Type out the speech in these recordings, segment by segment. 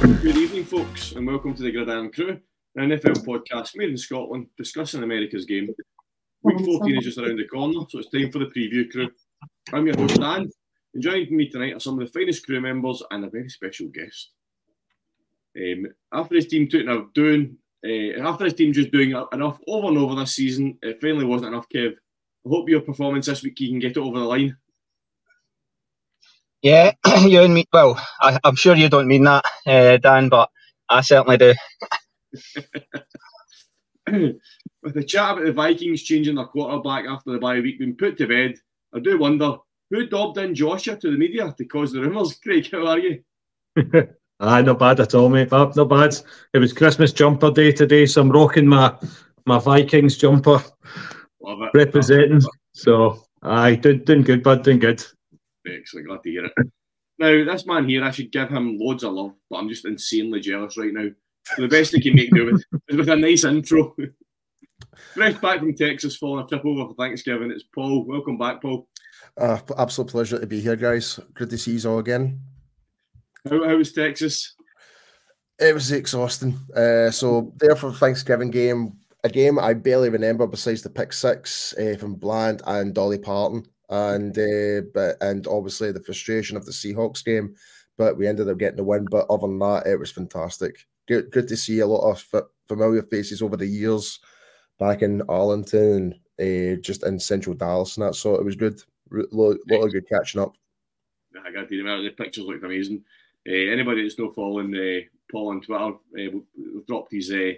Good evening, folks, and welcome to the Gridiron Crew, an NFL podcast made in Scotland discussing America's game. Week 14 is just around the corner, so it's time for the preview crew. I'm your host, Dan, and joining me tonight are some of the finest crew members and a very special guest. Um, after his team took doing, uh, after his team just doing enough over and over this season, it finally wasn't enough, Kev. I hope your performance this week you can get it over the line. Yeah, you and me. Well, I, am sure you don't mean that, uh, Dan, but I certainly do. With the chat about the Vikings changing their quarterback after the bye week being put to bed, I do wonder who dobbed in Joshua to the media to cause the rumours. Craig, how are you? Aye, not bad at all, mate. Not, not bad. It was Christmas jumper day today, so I'm rocking my my Vikings jumper. Love it. Representing. So, aye, doing, doing good, bud, doing good. Excellent, glad to hear it. Now, this man here, I should give him loads of love, but I'm just insanely jealous right now. So the best he can make do with is with a nice intro. Fresh back from Texas, following a trip over for Thanksgiving. It's Paul. Welcome back, Paul. Uh, absolute pleasure to be here, guys. Good to see you all again. How, how was Texas? It was exhausting. Uh, so there for Thanksgiving game, a game I barely remember besides the pick six uh, from Bland and Dolly Parton and uh, but and obviously the frustration of the Seahawks game, but we ended up getting the win. But other than that, it was fantastic. Good, good to see a lot of familiar faces over the years back in Arlington and uh, just in Central Dallas and that. So it was good. A lot, lot of good catching up. I got to the pictures looked amazing. Uh, anybody that's not following uh, Paul on Twitter, uh, we've dropped his uh,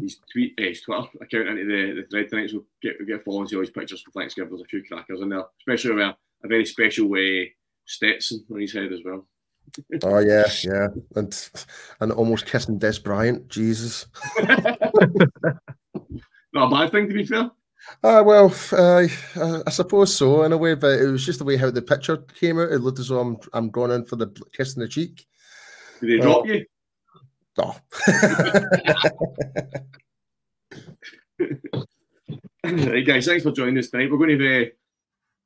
his tweet, uh, his Twitter account into the, the thread tonight. So get get following see all his pictures for Thanksgiving. There's a few crackers in there, especially with a, a very special uh, Stetson on his head as well. oh yeah, yeah, and and almost kissing Dez Bryant. Jesus, not a bad thing to be fair. Uh, well, uh, I suppose so in a way, but it was just the way how the picture came out. It looked as though I'm I'm going in for the kiss in the cheek. Did they drop you? No. hey guys, thanks for joining us tonight. We're going to uh,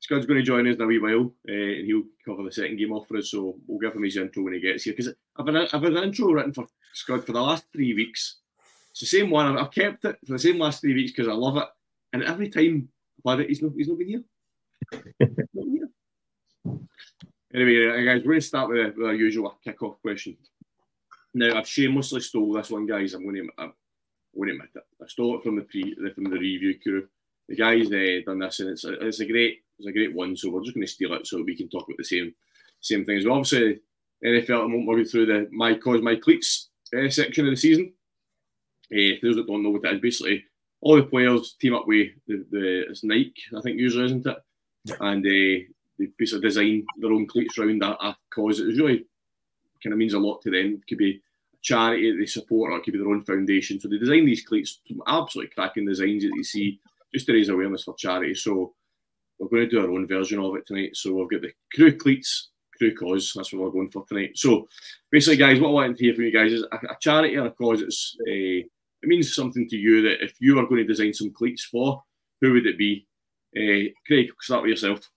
Scud's going to join us in a wee while, uh, and he'll cover the second game off for us. So we'll give him his intro when he gets here. Because I've had, I've an intro written for Scud for the last three weeks. It's the same one. I've kept it for the same last three weeks because I love it. And every time I've had it, he's not he's not been here. not here. Anyway, uh, guys, we're going to start with, a, with our usual kick-off question. Now, I've shamelessly stole this one, guys. I'm going to, I'm going to admit it. I stole it from the pre, from the review crew. The guys uh, done this, and it's a, it's a great, it's a great one. So we're just going to steal it so we can talk about the same, same things. Well, obviously, NFL. I won't go through the my cause my cleats uh, section of the season. Uh, those that don't know what that is, basically all the players team up with the, the it's Nike, I think usually isn't it? And uh, they basically design their own cleats around a cause. It was really kind of means a lot to them. It could be a charity that they support or it could be their own foundation. So they design these cleats, absolutely cracking designs that you see just to raise awareness for charity. So we're going to do our own version of it tonight. So we've got the crew cleats, crew cause. That's what we're going for tonight. So basically, guys, what I want to hear from you guys is a, a charity or a cause that's uh, it means something to you that if you are going to design some cleats for, who would it be? Uh, Craig, start with yourself.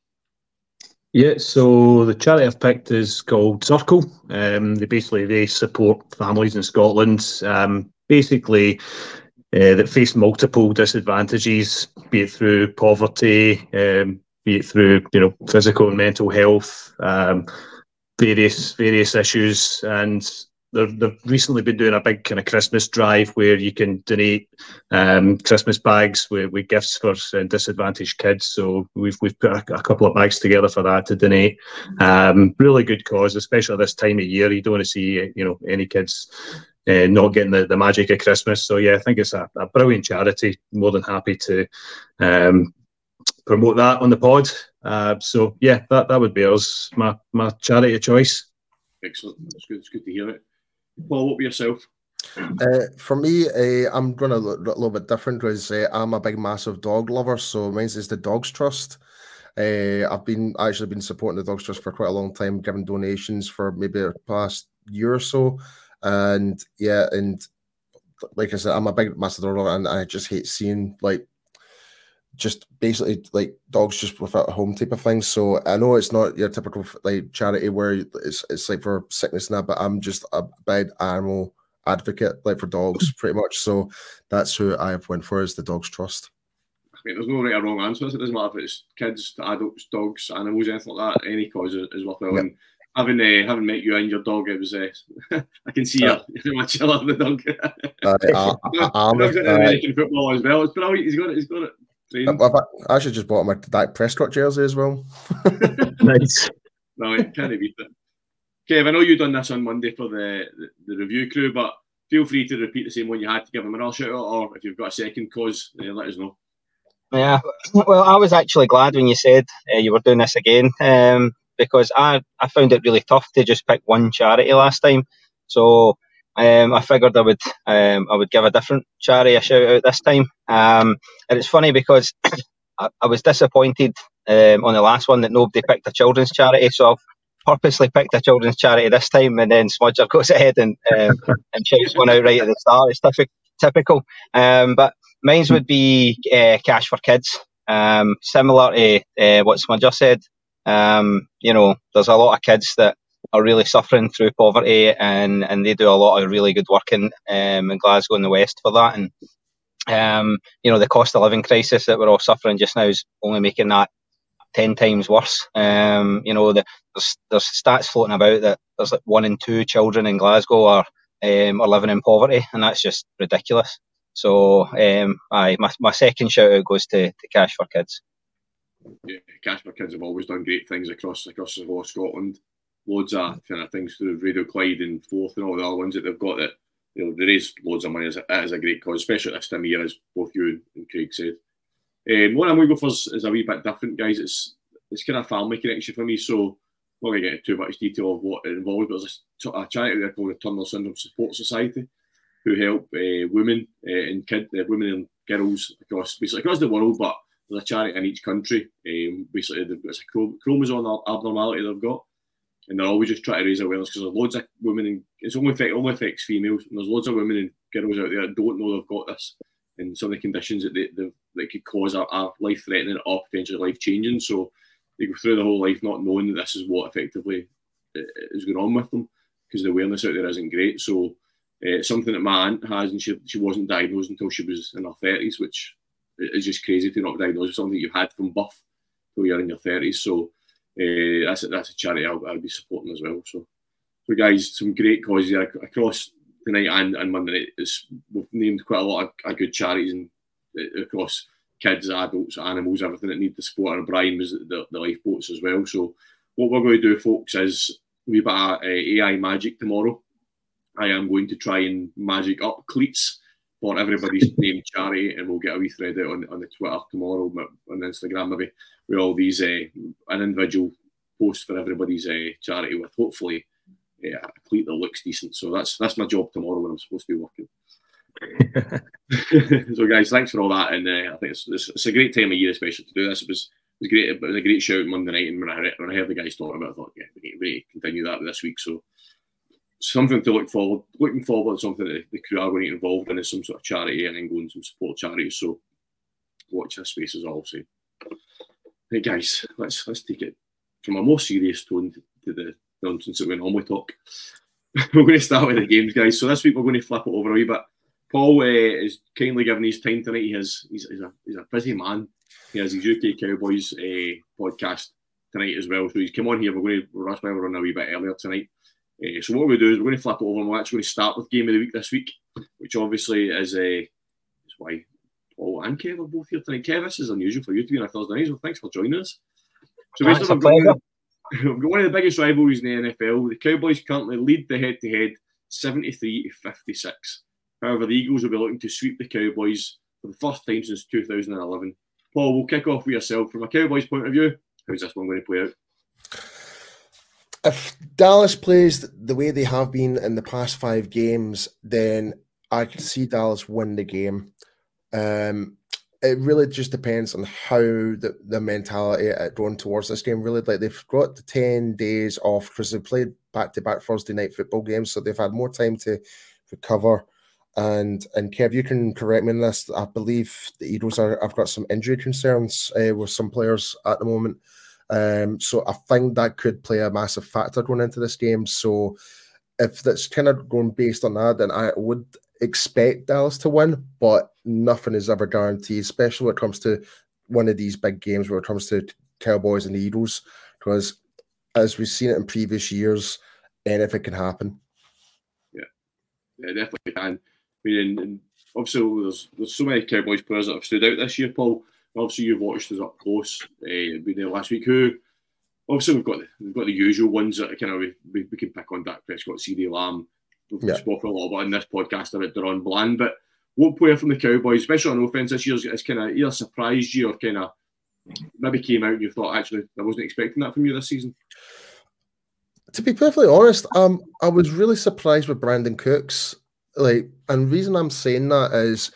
Yeah, so the charity I've picked is called Circle. Um, they basically they support families in Scotland, um, basically uh, that face multiple disadvantages, be it through poverty, um, be it through you know physical and mental health, um, various various issues, and they've recently been doing a big kind of Christmas drive where you can donate um, Christmas bags with, with gifts for uh, disadvantaged kids. So we've we've put a, a, couple of bags together for that to donate. Um, really good cause, especially at this time of year. You don't want to see you know any kids. Uh, not getting the, the magic of Christmas. So, yeah, I think it's a, a brilliant charity. More than happy to um, promote that on the pod. Uh, so, yeah, that, that would be us, my, my charity of choice. Excellent. That's good. It's good to hear it. What were yourself? Uh, for me, uh, I'm going a little bit different because uh, I'm a big, massive dog lover. So mine's is the Dogs Trust. Uh, I've been actually been supporting the Dogs Trust for quite a long time, giving donations for maybe the past year or so. And yeah, and like I said, I'm a big massive dog lover, and I just hate seeing like just basically like dogs just without a home type of thing. So I know it's not your typical like charity where it's it's like for sickness and that, but I'm just a big animal advocate, like for dogs, pretty much. So that's who I have went for is the Dogs Trust. I mean, there's no right or wrong answer. It doesn't matter if it's kids, adults, dogs, animals, anything like that. Any cause is, is worthwhile. Yep. And having uh, having met you and your dog, it was uh, I can see uh, you much I love the dog. uh, I, am American football as well. It's brilliant. He's got it. He's got it. I, should just bought my Dak Prescott jersey as well. nice. No, it can't beat it. Kev, I know you've done this on Monday for the, the, the, review crew, but feel free to repeat the same one you had to give them another shout out, or if you've got a second cause, uh, let us know. Yeah, well, I was actually glad when you said uh, you were doing this again um, because I, I found it really tough to just pick one charity last time. So um, I figured I would um, I would give a different charity a shout out this time. Um, and it's funny because I, I, was disappointed um, on the last one that nobody picked a children's charity. So I've purposely picked a children's charity this time, and then Smudger goes ahead and um, and shouts one out right at the start. It's typical. Um, but mine's would be uh, Cash for Kids. Similar to uh, what Smudger said. You know, there's a lot of kids that are really suffering through poverty, and, and they do a lot of really good work in, um, in Glasgow and the West for that. And um, you know, the cost of living crisis that we're all suffering just now is only making that ten times worse. Um, you know, the, there's there's stats floating about that there's like one in two children in Glasgow are um, are living in poverty, and that's just ridiculous. So, um, I my, my second shout out goes to, to Cash for Kids. Yeah, Cash for Kids have always done great things across across the whole of Scotland loads of kind of things through Radio Clyde and Forth and all the other ones that they've got that you know they raise loads of money as a, as a great cause, especially at this time of year, as both you and Craig said. Um, what I'm going to go for is, is, a wee bit different, guys. It's it's kind of family connection for me, so I'm not going to get into too much detail of what it involves, but there's a, a charity there called the Turner Syndrome Support Society who help uh, women uh, and kid, uh, women and girls across basically across the world, but there's a charity in each country. Um, basically, it's a chromosome abnormality they've got, and they're always just trying to raise awareness because there's loads of women and it's only affect only affects females and there's loads of women and girls out there that don't know they've got this and some of the conditions that they, they that could cause are, are life threatening or potentially life changing so they go through the whole life not knowing that this is what effectively is going on with them because the awareness out there isn't great. So uh, something that my aunt has and she, she wasn't diagnosed until she was in her 30s which is just crazy to not be diagnosed with something you've had from birth till you're in your 30s so uh, that's a, that's a charity I'll, I'll, be supporting as well. So, so guys, some great causes across tonight and, and Monday night. It's, we've named quite a lot of, of good charities and uh, across kids, adults, animals, everything that need the support. And Brian was the, the lifeboats as well. So, what we're going to do, folks, is we've got AI magic tomorrow. I am going to try and magic up cleats for everybody's name charity, and we'll get a wee thread out on, on the Twitter tomorrow, on Instagram maybe, with all these uh, an individual post for everybody's uh, charity with hopefully uh, a cleat that looks decent. So that's that's my job tomorrow when I'm supposed to be working. so guys, thanks for all that, and uh, I think it's, it's, it's, a great time of year, especially to do this. It was it was great. It was a great shout Monday night, and when I heard, when I heard the guys talking about, it, I thought, yeah, we need, we need to continue that this week. So something to look forward, looking forward something that the crew are going to get involved in is some sort of charity and then going to support charities. So watch this space as I'll say. Hey guys, let's let's take it from a more serious tone to, the nonsense that we normally talk. we're going to start with the games, guys. So this week we're going to flip it over a wee bit. Paul uh, is kindly giving his time tonight. He has he's, he's, a, he's a busy man. He has his UK Cowboys uh, podcast tonight as well. So he's come on here. We're going to that's why we're running a wee bit earlier tonight. Uh, so what we do is we're going to flip it over and we're actually going to start with game of the week this week, which obviously is a uh, is why Paul and Kev are both here tonight. Kev, this is unusual for you to be on a Thursday night, so thanks for joining us. So basically, we've got, we've got one of the biggest rivalries in the NFL. The Cowboys currently lead the head-to-head 73 to 56. However, the Eagles will be looking to sweep the Cowboys for the first time since 2011. Paul, we'll kick off with yourself from a Cowboys point of view. How's this one going to play out? If Dallas plays the way they have been in the past five games, then I can see Dallas win the game. Um, it really just depends on how the, the mentality going towards this game. Really, like they've got the ten days off because they played back to back Thursday night football games, so they've had more time to recover. and and Kev, you can correct me on this. I believe the Eagles are. I've got some injury concerns uh, with some players at the moment, um, so I think that could play a massive factor going into this game. So if that's kind of going based on that, then I would expect Dallas to win, but nothing is ever guaranteed, especially when it comes to one of these big games where it comes to Cowboys and Eagles, because as we've seen it in previous years, anything can happen. Yeah, definitely can. I mean, and obviously there's there's so many Cowboys players that have stood out this year, Paul. Obviously, you've watched us up close. Uh, been there last week. Who? Obviously, we've got the, we've got the usual ones that kind of we, we, we can pick on. Dak Prescott, CeeDee Lamb. We've yeah. spoken a lot about in this podcast about DaRon Bland, but what player from the Cowboys, especially on offense this year, has kind of either surprised you or kind of maybe came out and you thought, actually, I wasn't expecting that from you this season? To be perfectly honest, um, I was really surprised with Brandin Cooks. Like, and the reason I'm saying that is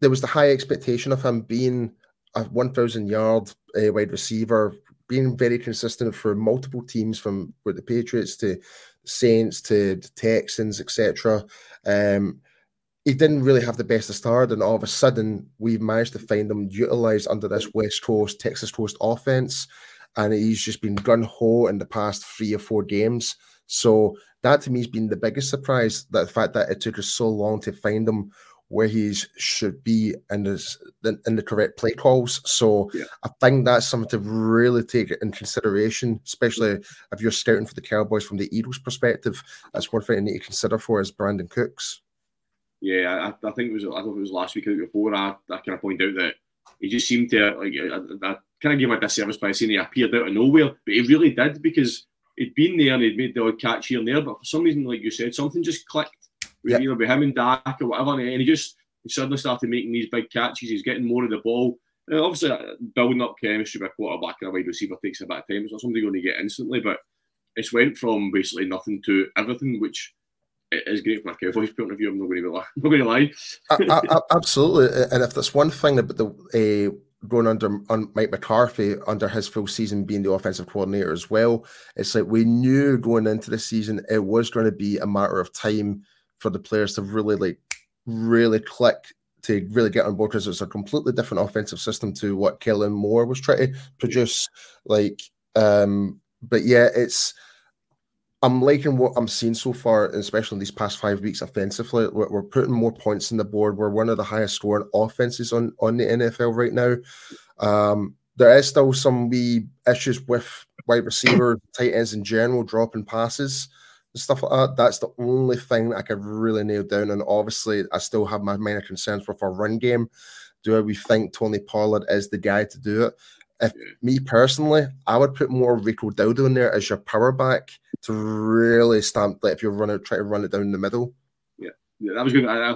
there was the high expectation of him being a 1,000 yard uh, wide receiver, being very consistent for multiple teams from with the Patriots to Saints to Texans, etc. Um, he didn't really have the best of start, and all of a sudden we've managed to find him utilized under this West Coast, Texas Coast offense, and he's just been gun ho in the past three or four games. So that to me has been the biggest surprise. That the fact that it took us so long to find him where he should be in in the correct play calls. So yeah. I think that's something to really take in consideration, especially if you're scouting for the Cowboys from the Eagles' perspective. That's one thing you need to consider for is Brandin Cooks. Yeah, I, I think it was. I thought it was last week or before. I, I kind of point out that he just seemed to like. I, I kind of gave him a disservice by saying he appeared out of nowhere, but he really did because he'd been there and he'd made the odd catch here and there. But for some reason, like you said, something just clicked. With yep. either with him and Dak or whatever, and he just he suddenly started making these big catches. He's getting more of the ball. Uh, obviously, uh, building up chemistry with a quarterback and a wide receiver takes a bit of time. It's not something you're going to get instantly, but it's went from basically nothing to everything, which is great from a Cowboys point of view. I'm not going to lie. I'm not going to lie. I, I, absolutely, and if there's one thing about the uh, going under on Mike McCarthy under his full season being the offensive coordinator as well, it's like we knew going into the season it was going to be a matter of time for the players to really like really click to really get on board because it's a completely different offensive system to what Kellen Moore was trying to produce. Like, um, but yeah, it's I'm liking what I'm seeing so far, especially in these past five weeks offensively. We're, we're, putting more points on the board. We're one of the highest scoring offenses on, on the NFL right now. Um, there is still some wee issues with wide receiver, tight ends in general, dropping passes stuff like that. That's the only thing I could really nail down. And obviously, I still have my minor concerns with our run game. Do we think Tony Pollard is the guy to do it? If me personally, I would put more Rico Dowdle in there as your power back to really stamp like if you're running try to run it down the middle. Yeah, yeah, that was good. I, I, I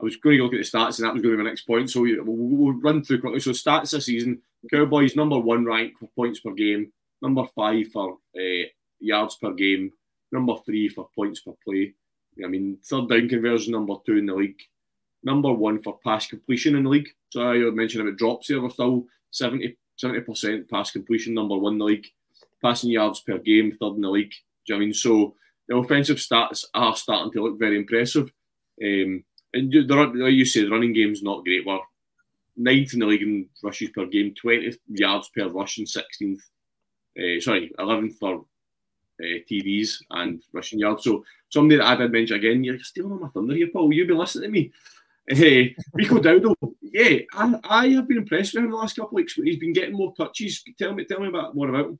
was going to look at the stats, and that was going to be my next point. So we, will we'll run through quickly. So stats this season: Cowboys number one rank for points per game, number five for uh, yards per game, number three for points per play. I mean, third down conversion number two in the league, number one for pass completion in the league. So I mentioned about drops here. We're still 70 percent pass completion, number one in the league. Passing yards per game, third in the league. Do you know I mean? So the offensive stats are starting to look very impressive. Um, and the, like you say, the running game's not great. We're ninth in the league in rushes per game, 20th yards per rush, and 16th. Uh, sorry, 11th for uh, and rushing yards. So somebody that I did mention again, you're stealing on my thunder here, Paul. You've been listening to me. Hey, Rico Dowdle, yeah, I, I have been impressed with him the last couple of weeks. But he's been getting more touches. Tell me, tell me about more about him.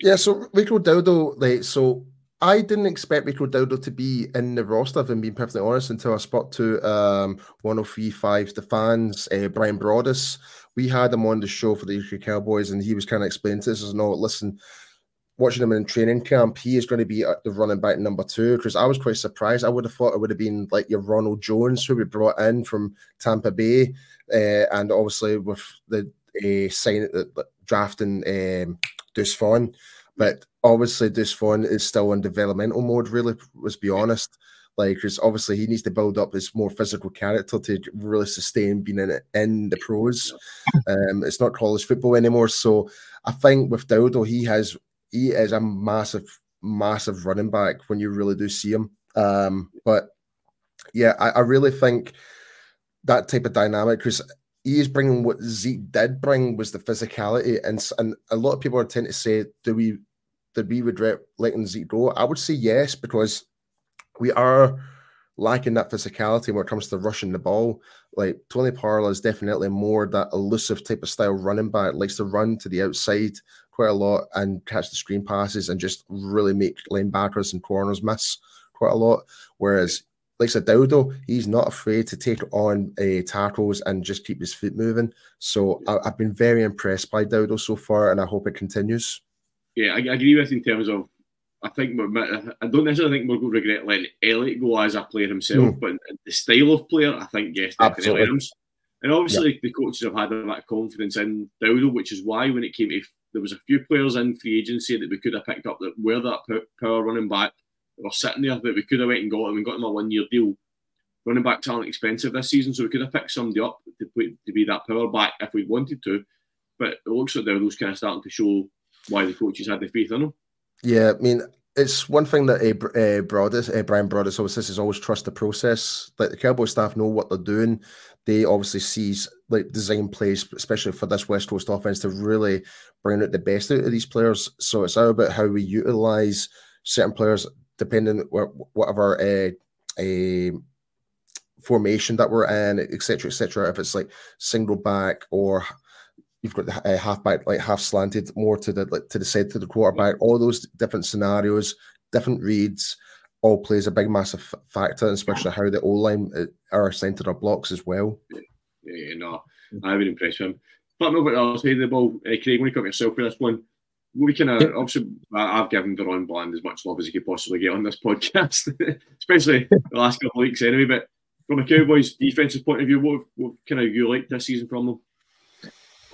Yeah, so Rico Dowdle, like, so I didn't expect Rico Dowdle to be in the roster, if I'm being perfectly honest, until I spoke to um, 1035 the fans, uh, Bryan Broaddus. We had him on the show for the UK Cowboys, and he was kind of explaining to us, no, listen, watching him in training camp, he is going to be the running back number two. Because I was quite surprised. I would have thought it would have been like your Ronald Jones, who we brought in from Tampa Bay, uh, and obviously with the uh, sign uh, drafting um, Deuce Vaughn. But obviously, Deuce Vaughn is still in developmental mode. Really, let's be honest. Like, because obviously he needs to build up his more physical character to really sustain being in in the pros. Um, it's not college football anymore. So I think with Dowdle, he has he is a massive, massive running back when you really do see him. Um, but yeah, I, I really think that type of dynamic because he is bringing what Zeke did bring was the physicality, and and a lot of people are tend to say, do we did we regret letting Zeke go? I would say yes because we are lacking that physicality when it comes to rushing the ball. Like Tony Pollard is definitely more that elusive type of style running back, likes to run to the outside quite a lot and catch the screen passes and just really make linebackers and corners miss quite a lot. Whereas like I Dowdle, he's not afraid to take on uh, tackles and just keep his feet moving. So I, have been very impressed by Dowdle so far, and I hope it continues. Yeah, I, I agree with in terms of I think I don't necessarily think we're going to regret letting Elliot go as a player himself, mm. but the style of player, I think yes, definitely Absolutely. And obviously, yeah. the coaches have had a lot of confidence in Dowdle, which is why when it came to there was a few players in free agency that we could have picked up that were that power running back that were sitting there that we could have went and got them and got them a one year deal. Running backs aren't expensive this season, so we could have picked somebody up to, to be that power back if we wanted to. But it looks like Dowdle's kind of starting to show why the coaches had the faith in him. Yeah, I mean, it's one thing that uh, uh, Broaddus, uh, Bryan Broaddus always says is always trust the process. Like the Cowboy staff know what they're doing. They obviously sees like design plays, especially for this West Coast offense, to really bring out the best out of these players. So it's all about how we utilize certain players depending what whatever uh, a formation that we're in, etc., etc. If it's like single back or you've got the uh, half back, like half slanted more to the like, to the side to the quarterback. All those different scenarios, different reads, all plays a big massive factor, especially how the O line uh, are centered our blocks as well. Yeah, yeah, no, been impressed with him. But no, but I'll say the ball, uh, Craig. When you come yourself for this one, we can uh, obviously I've given DaRon Bland as much love as he could possibly get on this podcast, especially the last couple of weeks anyway. But from a Cowboys defensive point of view, what, what kind of you like this season from them?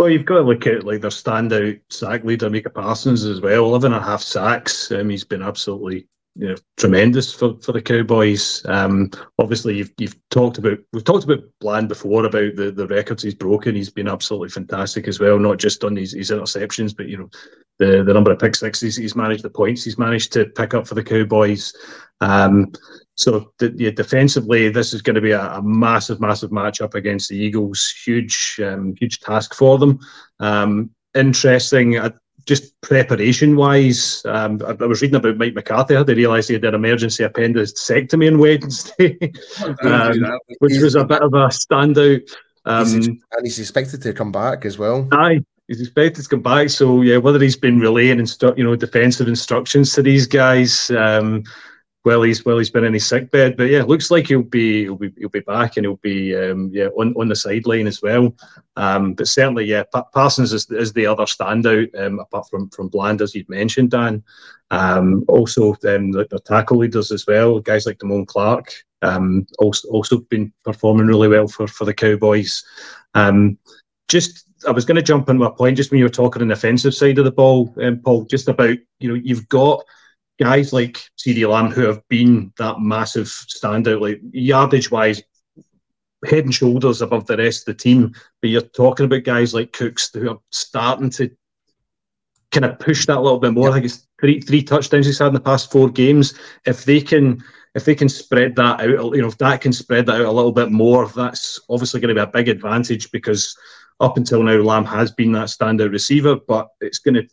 Well, you've got to look at like their standout sack leader, Micah Parsons, as well. Eleven and a half sacks. Um, he's been absolutely you know tremendous for, for the Cowboys. Um, obviously, you've you've talked about we've talked about Bland before about the, the records he's broken. He's been absolutely fantastic as well, not just on his, his interceptions, but you know the the number of pick sixes he's managed, the points he's managed to pick up for the Cowboys. Um, so the, yeah, defensively, this is going to be a, a, massive, massive matchup against the Eagles. Huge, um, huge task for them. Um, interesting. Uh, just preparation wise, um, I, I, was reading about Mike McCarthy. They realised to he had an emergency appendectomy on Wednesday, um, which was a bit of a standout. He's um, and he's expected to come back as well. Aye, he's expected to come back. So yeah, whether he's been relaying instru- you know defensive instructions to these guys, um, well he's well he's been in his sick bed. But yeah, looks like he'll be he'll be he'll be back and he'll be um, yeah on, on the sideline as well. Um, but certainly yeah, pa- Parsons is, is the other standout um, apart from from Bland as you'd mentioned, Dan. Um, also um, the, tackle leaders as well, guys like Damone Clark. Um, also also been performing really well for for the Cowboys. Um, just I was going to jump on my point just when you were talking on the offensive side of the ball, um, Paul, just about you know you've got guys like CeeDee Lamb who have been that massive standout, like yardage wise, head and shoulders above the rest of the team. But you're talking about guys like Cooks who are starting to kind of push that a little bit more. Yep. I think it's three three touchdowns he's had in the past four games. If they can if they can spread that out, you know, if that can spread that out a little bit more, that's obviously going to be a big advantage because up until now, Lamb has been that standout receiver, but it's going to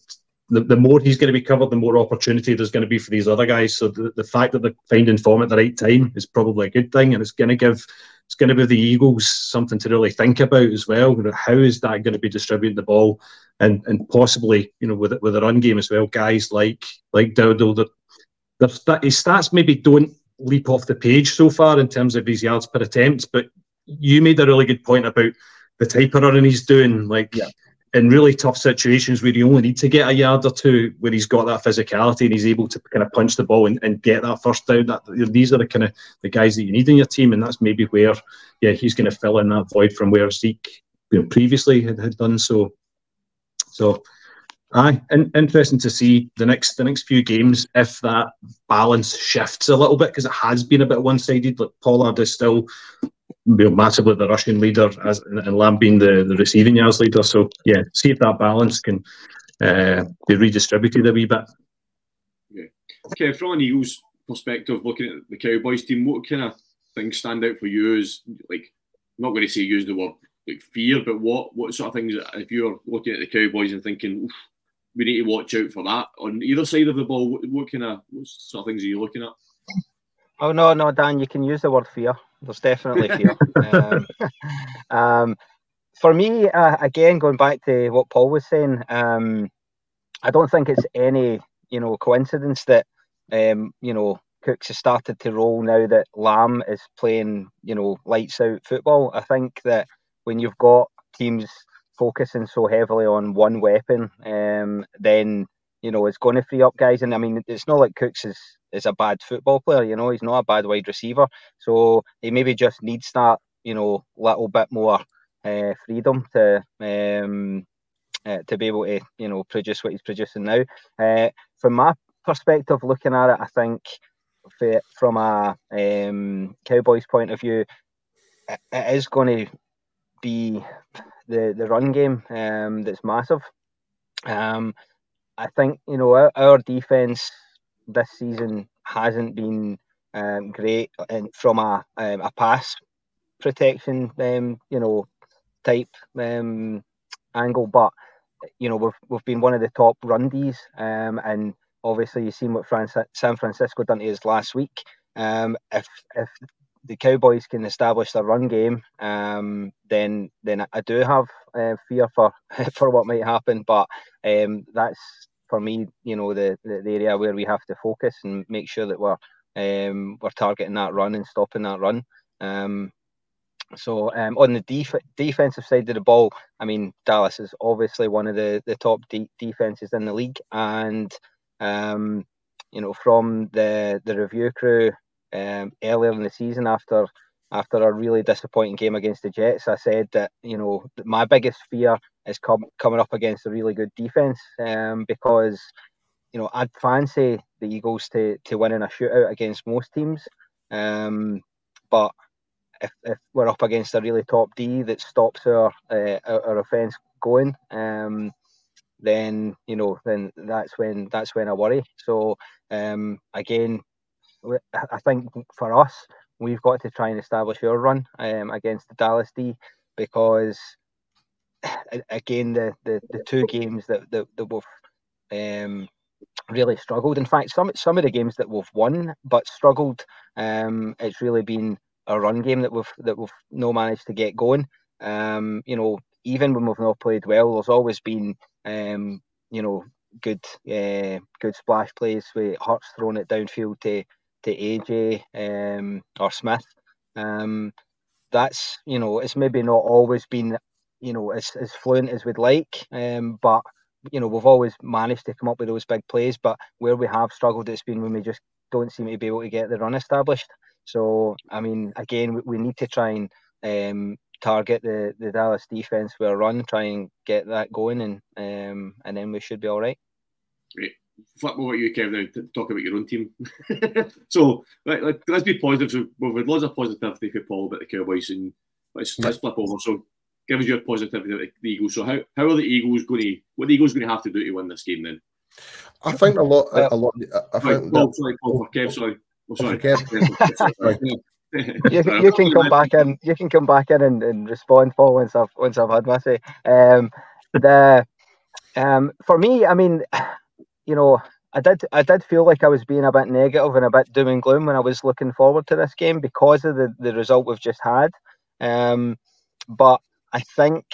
the, the more he's going to be covered, the more opportunity there's going to be for these other guys. So the, the fact that they're finding form at the right time is probably a good thing, and it's going to give it's going to give the Eagles something to really think about as well. How is that going to be distributing the ball, and and possibly you know with with the run game as well, guys like like Dowdle that his stats maybe don't leap off the page so far in terms of his yards per attempt, but you made a really good point about the type of running he's doing, like yeah. In really tough situations where you only need to get a yard or two, where he's got that physicality and he's able to kind of punch the ball and, and get that first down. That these are the kind of the guys that you need in your team, and that's maybe where yeah he's going to fill in that void from where Zeke you know, previously had, had done so. So. Aye, in, interesting to see the next the next few games if that balance shifts a little bit because it has been a bit one sided. Like Pollard is still massively the rushing leader as and Lamb being the, the receiving yards leader. So yeah, see if that balance can uh, be redistributed a wee bit. Yeah. Okay, from an Eagles perspective, looking at the Cowboys team, what kind of things stand out for you as like I'm not going to say use the word like fear, but what what sort of things if you're looking at the Cowboys and thinking we need to watch out for that on either side of the ball? What, what kind of what sort of things are you looking at? Oh no, no, Dan, you can use the word fear. There's definitely fear. um, um, for me, uh, again, going back to what Paul was saying, um, I don't think it's any you know coincidence that um, you know Cooks has started to roll now that Lamb is playing you know lights out football. I think that when you've got teams focusing so heavily on one weapon, um, then you know it's going to free up guys. And I mean, it's not like Cooks is is a bad football player. You know, he's not a bad wide receiver. So he maybe just needs that you know little bit more uh, freedom to um, uh, to be able to you know produce what he's producing now. Uh, from my perspective, looking at it, I think for, from a um, Cowboys point of view, it, is going to be the the run game um, that's massive. Um, I think you know our, our defense this season hasn't been um, great from a um, a pass protection um, you know type um, angle, but you know we've we've been one of the top run Ds, um, and obviously you've seen what San Francisco done to us last week. Um, if if the Cowboys can establish their run game, um, then then I do have uh, fear for for what might happen. But um, that's for me, you know, the, the, the area where we have to focus and make sure that we're um, we're targeting that run and stopping that run. Um, so um, on the def- defensive side of the ball, I mean Dallas is obviously one of the the top de- defenses in the league, and um, you know from the the review crew um, earlier in the season after after a really disappointing game against the Jets, I said that you know my biggest fear is com- coming up against a really good defense um, because you know I'd fancy the Eagles to to win in a shootout against most teams, um, but if, if we're up against a really top D that stops our uh, our, offense going, um, then you know then that's when that's when I worry. So um, again, I think for us we've got to try and establish our run um, against the Dallas D because again the, the, the two games that that, that we've um, really struggled. In fact, some some of the games that we've won but struggled, um, it's really been a run game that we've that we've no managed to get going. Um, you know, even when we've not played well, there's always been um, you know good uh, good splash plays with Hurts throwing it downfield to to AJ um, or Smith. Um, that's you know it's maybe not always been you know as, as fluent as we'd like, um, but you know we've always managed to come up with those big plays. But where we have struggled, it's been when we just don't seem to be able to get the run established. So, I mean, again, we, we need to try and um, target the, the Dallas defense with a run, try and get that going, and um, and then we should be all right. Great. Flip over to you, Kevin, now to talk about your own team. so let, let, us be positive. So we've had lots of positivity for Paul about the Cowboys, and let's, let's flip over. So give us your positivity about the Eagles. So how, how are the Eagles going to, what are the Eagles going to have to do to win this game then? I think a lot, a, a lot. I think. Right, Paul, sorry, Paul, Kev, sorry. Oh, sorry. you, you can come back in. You can come back in and, and respond, Paul, once I've once I've had my say. Um, the um, for me, I mean, you know, I did I did feel like I was being a bit negative and a bit doom and gloom when I was looking forward to this game because of the, the result we've just had. Um, but I think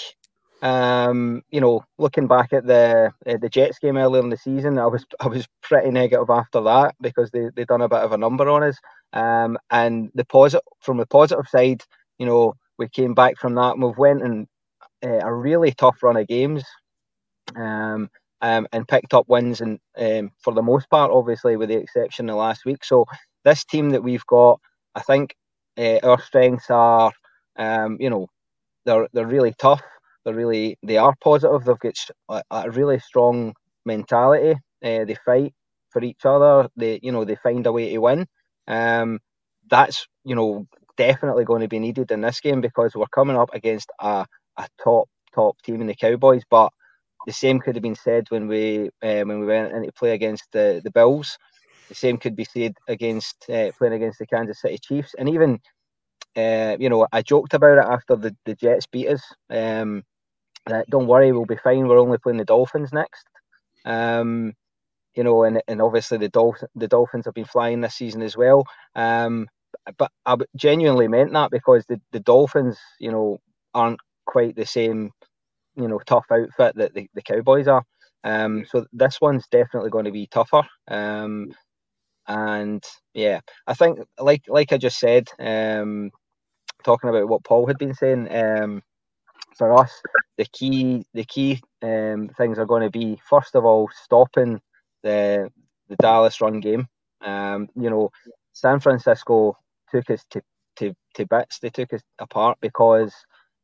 um, you know, looking back at the uh, the Jets game earlier in the season, I was I was pretty negative after that because they they done a bit of a number on us. Um, and the positive from the positive side, you know, we came back from that and we've went in uh, a really tough run of games, um, um, and picked up wins and um, for the most part, obviously with the exception of last week. So this team that we've got, I think uh, our strengths are, um, you know, they're they're really tough they're really they are positive. They've got a, a really strong mentality. Uh, they fight for each other. They you know they find a way to win. Um, that's you know definitely going to be needed in this game because we're coming up against a, a top top team in the Cowboys. But the same could have been said when we uh, when we went into play against the the Bills. The same could be said against uh, playing against the Kansas City Chiefs, and even uh, you know, I joked about it after the, the Jets beat us. Um, that don't worry, we'll be fine. We're only playing the Dolphins next. Um, you know, and, and obviously the Dolphin the Dolphins have been flying this season as well. Um, but I genuinely meant that because the, the Dolphins, you know, aren't quite the same, you know, tough outfit that the, the Cowboys are. Um, so this one's definitely going to be tougher. Um, and yeah, I think like like I just said, um, talking about what Paul had been saying, um, for us, the key the key um, things are going to be first of all stopping the the Dallas run game. Um, you know, San Francisco took us to, to, to bits. They took us apart because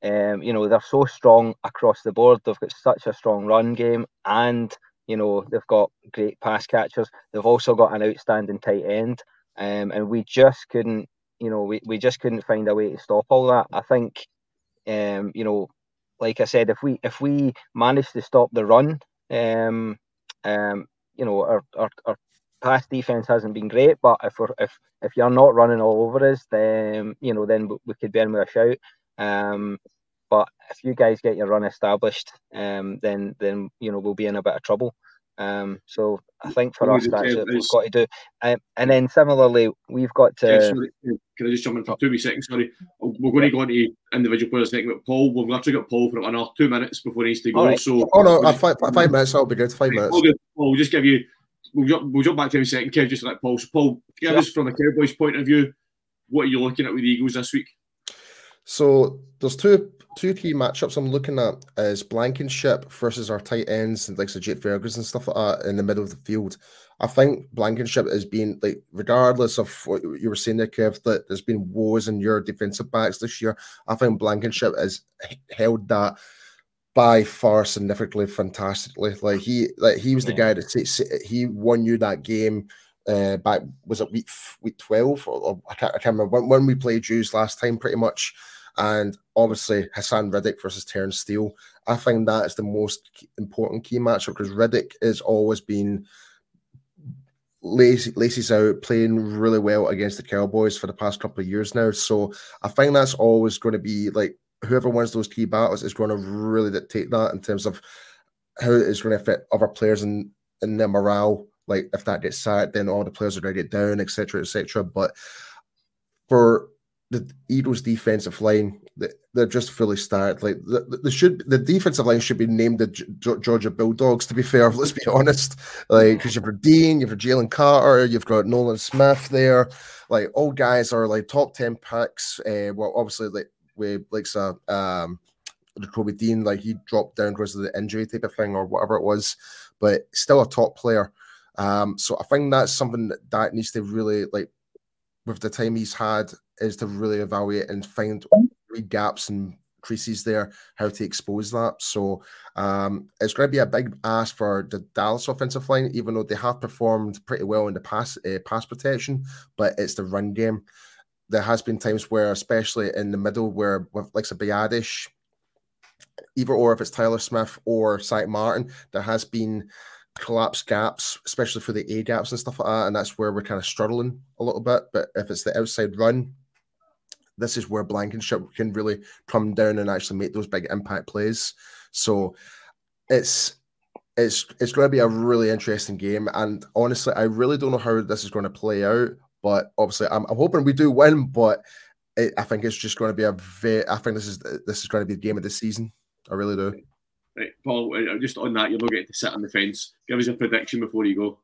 um, you know they're so strong across the board. They've got such a strong run game, and you know they've got great pass catchers. They've also got an outstanding tight end, um, and we just couldn't, you know, we, we just couldn't find a way to stop all that. I think, um, you know, like I said, if we if we manage to stop the run, um, um, you know, our, our, our pass defense hasn't been great, but if we're if if you're not running all over us, then you know, then we could be in with a shout. Um, but if you guys get your run established, um, then then you know we'll be in a bit of trouble. Um, so I think for us that's what we've got to do. Um, and then similarly, we've got to. Yeah, sorry, can I just jump in for two wee seconds? Sorry, we're going to go into individual players next, but Paul, we've literally got Paul for another two minutes before he needs to go. Right. So, oh no, uh, five, five minutes. That'll be good. Five minutes. Paul, we'll just give you. We'll jump, we'll jump back to him in a second, Kev, just like Paul. So, Paul, give us from a Cowboys point of view, what are you looking at with the Eagles this week? So there's two two key matchups I'm looking at is Blankenship versus our tight ends and like Jake Ferguson and stuff like that in the middle of the field. I think Blankenship has been like, regardless of what you were saying there, Kev, that there's been woes in your defensive backs this year. I think Blankenship has held that by far significantly fantastically. Like he, like he was the guy that he won you that game. Uh, back was it week week twelve or, or I, can't, I can't remember when, when we played Jews last time, pretty much and obviously Haason Reddick versus Terence Steele. I find that is the most important key matchup because Reddick has always been laces out, playing really well against the Cowboys for the past couple of years now. So I think that's always going to be like whoever wins those key battles is going to really dictate that in terms of how it is going to affect other players and in their morale. Like if that gets sacked, then all the players are going to get down, etc., etc. But for the Eagles' defensive line, they're just fully stacked. Like the, should the defensive line should be named the Georgia Bulldogs. To be fair, let's be honest. Like because you've got Dean, you've got Jalen Carter, you've got Nolan Smith there. Like all guys are like top ten picks. Uh, well, obviously like with like so um Kobe Dean, like he dropped down because of the injury type of thing or whatever it was, but still a top player. Um, so I think that's something that, that needs to really like with the time he's had is to really evaluate and find gaps and creases there, how to expose that. So um, it's going to be a big ask for the Dallas offensive line, even though they have performed pretty well in the pass uh, pass protection, but it's the run game. There has been times where, especially in the middle, where with like a Biadasz, either or if it's Tyler Smith or Zack Martin, there has been collapse gaps, especially for the A gaps and stuff like that. And that's where we're kind of struggling a little bit. But if it's the outside run, this is where Blankenship can really come down and actually make those big impact plays. So it's it's it's going to be a really interesting game. And honestly, I really don't know how this is going to play out. But obviously, I'm, I'm hoping we do win. But it, I think it's just going to be a very. I think this is this is going to be the game of the season. I really do. Right, Paul, uh, just on that, you're not getting to sit on the fence. Give us a prediction before you go.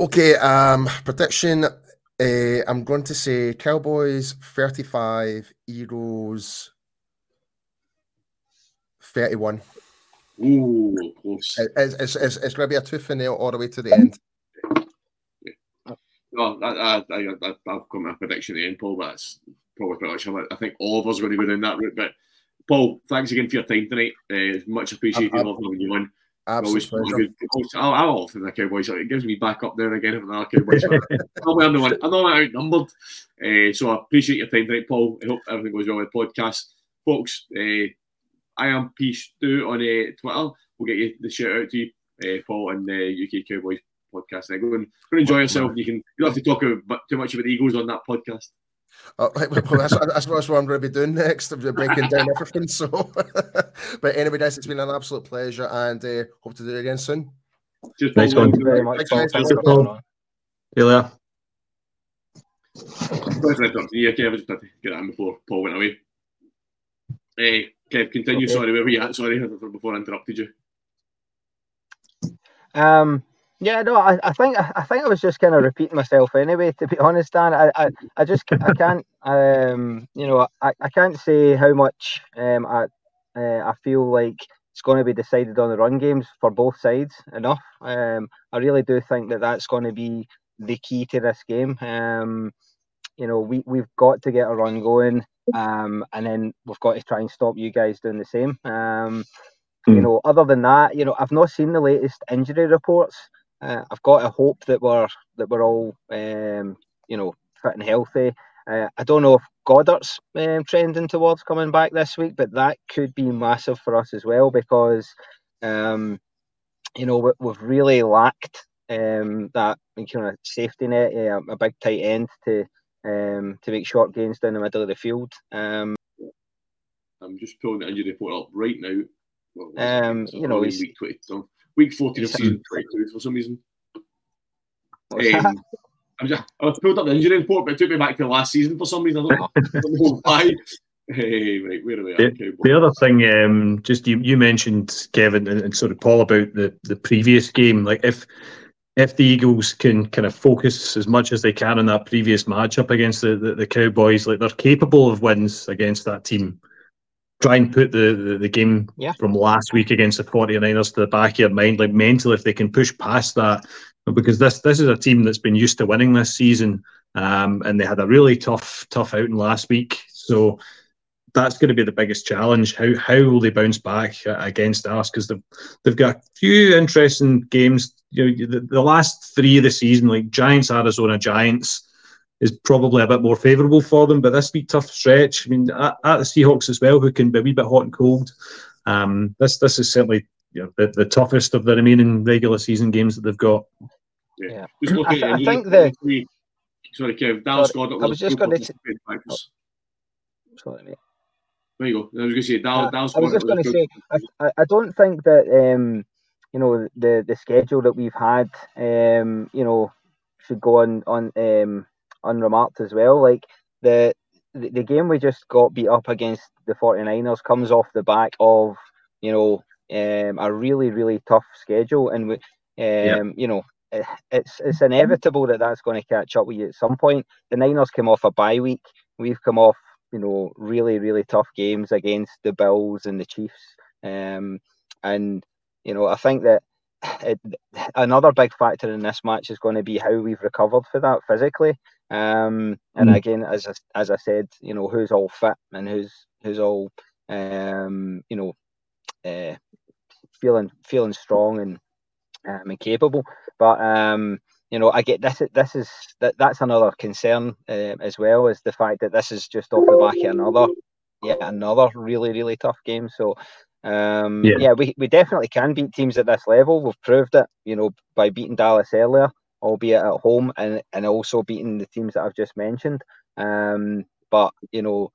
Okay, um, prediction. Uh, I'm going to say Cowboys 35, Eagles 31. Ooh, close. It's, it's, it's, it's going to be a tooth and nail all the way to the end. Well, I, I, I, I've got my prediction at the end, Paul, but that's probably pretty much I think all of us are going to go down that route. But Paul, thanks again for your time tonight. Uh, it's much appreciated. Love having you on. Absolutely. I'll, I'll often the Cowboys. It gives me back up there again if another Cowboys. I'm the one. I'm not outnumbered. Uh, so I appreciate your time tonight, Paul. I hope everything goes well with the podcast, folks. Uh, I am Peace Do on uh, Twitter. We'll get you the shout out to you, uh, Paul, and the UK Cowboys podcast. And go and, go and enjoy yourself. You can. You don't have to talk about, too much about the Eagles on that podcast. Uh, well, that's, that's, what I'm going to be doing next. I'm breaking down everything. So, but anyway, guys, it's been an absolute pleasure, and uh, hope to do it again soon. Just nice one. Thank you very much. Thanks, Paul. guys. Thanks for coming. See you later. Pleasure to talk to you, Kev. I just had to get that before Paul went away. Uh, Kev, continue. Okay. Sorry, where were you at? Sorry before I interrupted you. Um, yeah, no, I, I think I think I was just kind of repeating myself anyway. To be honest, Dan, I, I, I just I can't um you know I, I can't say how much um I uh, I feel like it's going to be decided on the run games for both sides enough. Um, I really do think that that's going to be the key to this game. Um, you know, we we've got to get a run going, um, and then we've got to try and stop you guys doing the same. Um, you Mm. know, other than that, you know, I've not seen the latest injury reports. Uh, I've got to hope that we're that we're all, um, you know, fit and healthy. Uh, I don't know if Goedert's um, trending towards coming back this week, but that could be massive for us as well because, um, you know, we, we've really lacked um, that kind of safety net, uh, a big tight end to um, to make short gains down the middle of the field. Um, I'm just pulling the injury report up right now. Well, Um, you know, week 20, so week 14 of season 22 for some reason. Um, I'm just, I pulled up the injury report, but it took me back to last season for some reason. I don't, know why. Hey, right, where are we at? Okay, The other thing, um, just you, you mentioned Kevin and, and sort of Paul about the, the previous game. Like if if the Eagles can kind of focus as much as they can on that previous matchup against the, the, the Cowboys, like they're capable of wins against that team. Try and put the, the, the game Yeah. from last week against the 49ers to the back of your mind, like mentally, if they can push past that. Because this this is a team that's been used to winning this season, um, and they had a really tough tough outing last week. So that's going to be the biggest challenge. How how will they bounce back against us? Because they've they've got a few interesting games. You know, the, the last three of the season, like Giants, Arizona Giants, is probably a bit more favourable for them. But this be tough stretch. I mean, at, at the Seahawks as well, who can be a wee bit hot and cold. Um, this this is certainly you know, the, the toughest of the remaining regular season games that they've got. Yeah. Just looking I th- the I injury think report, Sorry, Kev. Dallas Sorry, Goedert I was just gonna say- Sorry, mate. There you go. I was going to say Dallas, Uh, Dallas I was just going to say, I, I- I don't think that um, you know the the schedule that we've had, um, you know, should go on on um, unremarked as well. Like the, the game we just got beat up against the 49ers comes off the back of you know um, a really really tough schedule, and we, um, you know. it- It's it's inevitable that that's going to catch up with you at some point. The Niners came off a bye week. We've come off you know, really, really tough games against the Bills and the Chiefs. Um, and, you know, I think that it, another big factor in this match is going to be how we've recovered for that physically. Um, and Mm. again, as I, as I said, you know, who's all fit and who's who's all, um, you know, uh, feeling feeling strong and um, and capable. But um, you know, I get this. This is that. That's another concern uh, as well, is the fact that this is just off the back of another, yeah, another really really tough game. So, um, Yeah. yeah, we, we definitely can beat teams at this level. We've proved it, you know, by beating Dallas earlier, albeit at home, and and also beating the teams that I've just mentioned. Um, but you know,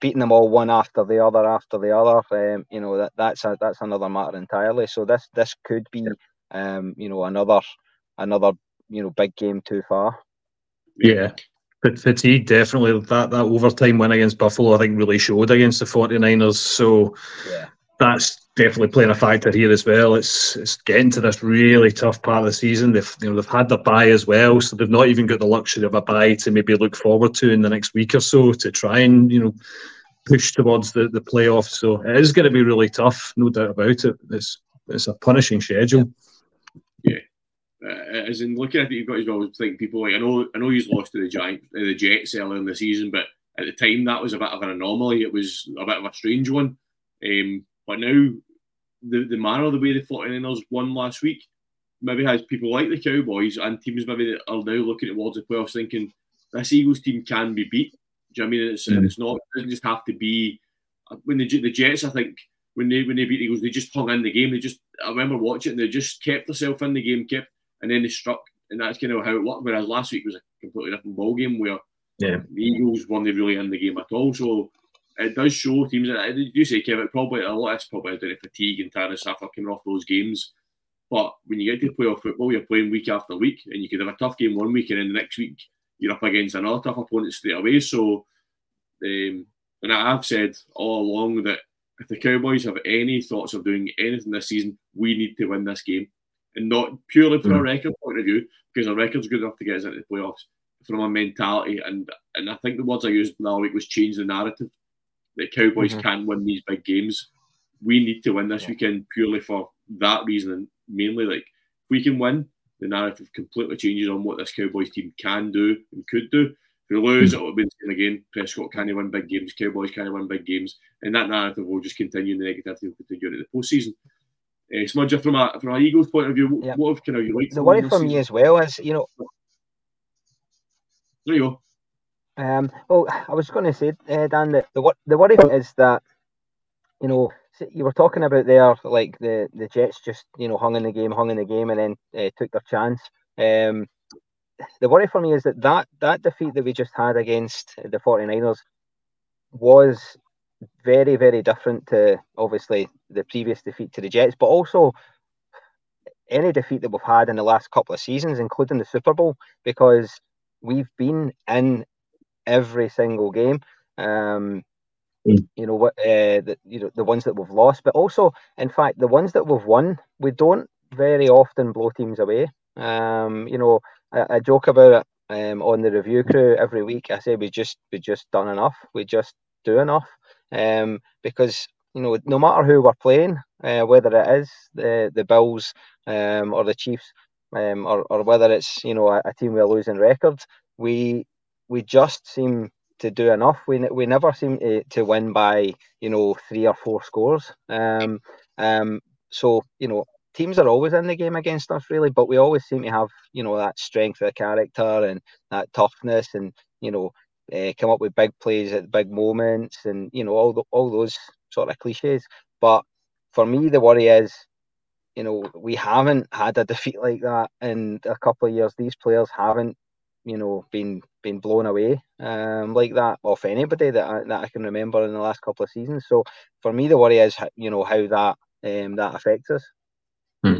beating them all one after the other after the other, um, you know, that that's a, that's another matter entirely. So this this could be, um, you know, another another you know big game too far. Yeah. But fatigue definitely that, that overtime win against Buffalo I think really showed against the 49ers. So Yeah. That's definitely playing a factor here as well. It's it's getting to this really tough part of the season. They've you know they've had the bye as well, so they've not even got the luxury of a bye to maybe look forward to in the next week or so to try and you know push towards the, the playoffs. So it is going to be really tough, no doubt about it. It's it's a punishing schedule. uh, as in looking at it, you've got as well. Think people like I know, I know he's lost to the Giant, uh, the Jets earlier in the season, but at the time that was a bit of an anomaly. It was a bit of a strange one. Um, but now the the manner, the way the 49ers won last week, maybe has people like the Cowboys and teams maybe that are now looking towards the playoffs thinking this Eagles team can be beat. Do you know what I mean? It's, Mm. it's not. It doesn't just have to be when the the Jets. I think when they when they beat the Eagles, they just hung in the game. They just I remember watching. They just kept themselves in the game, kept and then they struck, and that's kind of how it worked. Whereas last week was a completely different ball game where Yeah. The Eagles weren't really in the game at all. So it does show teams. And you say, Kevin, probably a lot of it's probably down to fatigue and tiredness after coming off those games. But when you get to play off football, you're playing week after week, and you could have a tough game one week, and then the next week you're up against another tough opponent straight away. So, um, and I've said all along that if the Cowboys have any thoughts of doing anything this season, we need to win this game, and not purely from mm. a record point of view, because our record's good enough to get us into the playoffs. From a mentality, and and I think the words I used last week was change the narrative. The Cowboys mm-hmm. can win these big games. We need to win this yeah. weekend purely for that reason, and mainly like if we can win, the narrative completely changes on what this Cowboys team can do and could do. If we lose, it will be the again. Prescott can't win big games. Cowboys can't win big games, and that narrative will just continue. And the negativity will continue into the postseason. Uh, Smudger, from a from an Eagles point of view, what, yep. what kind of you like? The worry for me as well is, you know, there you go. Um, well, I was going to say, uh, Dan, that the the worry is that you know you were talking about there, like the the Jets just you know hung in the game, hung in the game, and then uh, took their chance. Um, the worry for me is that, that that defeat that we just had against the 49ers was very very different to obviously the previous defeat to the Jets, but also any defeat that we've had in the last couple of seasons, including the Super Bowl, because we've been in every single game. Um, mm. You know what? Uh, the you know the ones that we've lost, but also, in fact, the ones that we've won, we don't very often blow teams away. Um, you know, I, I joke about it um, on the Review Cru every week. I say we just we just done enough. We just do enough. Um, because you know, no matter who we're playing, uh, whether it is the the Bills um, or the Chiefs, um, or or whether it's you know a, a team with a losing record, we we just seem to do enough. We we never seem to, to win by you know three or four scores. Um, um, so you know teams are always in the game against us really, but we always seem to have you know that strength of character and that toughness, and you know uh, come up with big plays at big moments, and you know all the, all those sort of cliches. But for me, the worry is you know, we haven't had a defeat like that in a couple of years. These players haven't, you know, been been blown away um, like that off anybody that I, that I can remember in the last couple of seasons. So for me, the worry is, you know, how that um, that affects us. Hmm.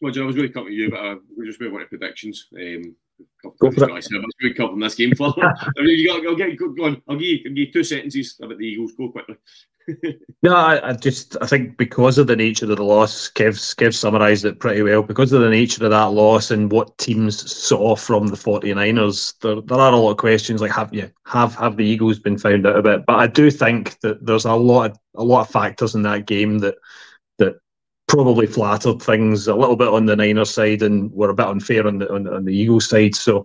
Well, John, I was really coming to you, but uh, we just move on to predictions. Um, Go for it. So let's really cover this game for. I mean, you got, I'll get go, go on. I'll give, you, I'll give you two sentences about the Eagles. Go quickly. no, I, I, just I think because of the nature of the loss, Kev Kev summarised it pretty well. Because of the nature of that loss and what teams saw from the 49ers, there, there are a lot of questions like have you have have the Eagles been found out a bit? But I do think that there's a lot of a lot of factors in that game that probably flattered things a little bit on the Niners side and were a bit unfair on the on, on the Eagles side. So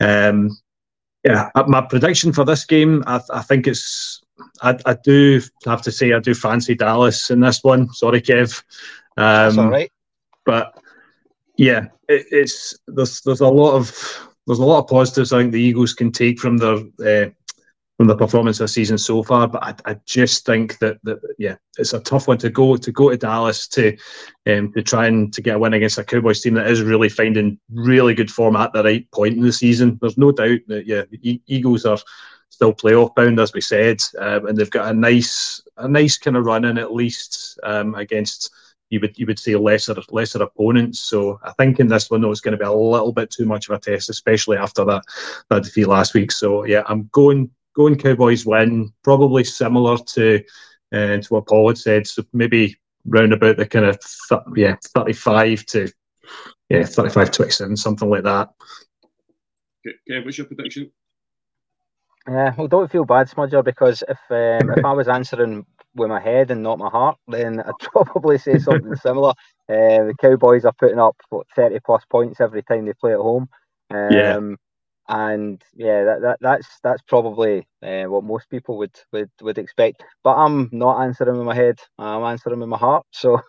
um yeah, my prediction for this game, I, I think it's I, I do have to say I do fancy Dallas in this one. Sorry, Kev. Um, That's all right. But yeah, it, it's there's there's a lot of there's a lot of positives I think the Eagles can take from their uh, from the performance of the season so far. But I, I, just think that that yeah, it's a tough one to go to go to Dallas to um, to try and to get a win against a Cowboys team that is really finding really good form at the right point in the season. There's no doubt that yeah, the Eagles are still playoff bound, as we said, um, and they've got a nice a nice kind of run in at least um, against you would you would say lesser lesser opponents. So I think in this one though it's going to be a little bit too much of a test, especially after that that defeat last week. So yeah, I'm going going Cowboys win, probably similar to uh, to what Paul had said. So maybe round about the kind of th- yeah 35 to yeah 35 27 something like that. Okay, what's your prediction? Yeah, well, don't feel bad, Smudger, because if um, if I was answering with my head and not my heart, then I'd probably say something similar. Uh, the Cowboys are putting up what, 30 plus points every time they play at home. Um, yeah. And yeah, that, that that's that's probably uh, what most people would, would would expect. But I'm not answering with my head. I'm answering with my heart. So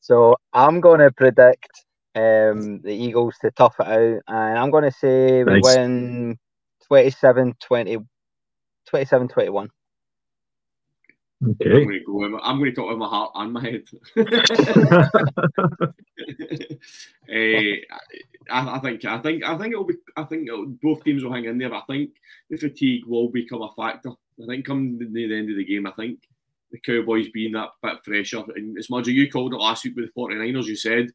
so I'm going to predict um, the Eagles to tough it out, and I'm going to say nice. we win 27 20, 27 21. Okay. I'm going to go. With my, I'm going to talk with my heart and my head. uh, I, I, think I think I think it'll be I think both teams will hang in there. But I think the fatigue will become a factor. I think come the, the end of the game, I think the Cowboys being that bit fresher. And as much as you called it last week with the 49ers, you said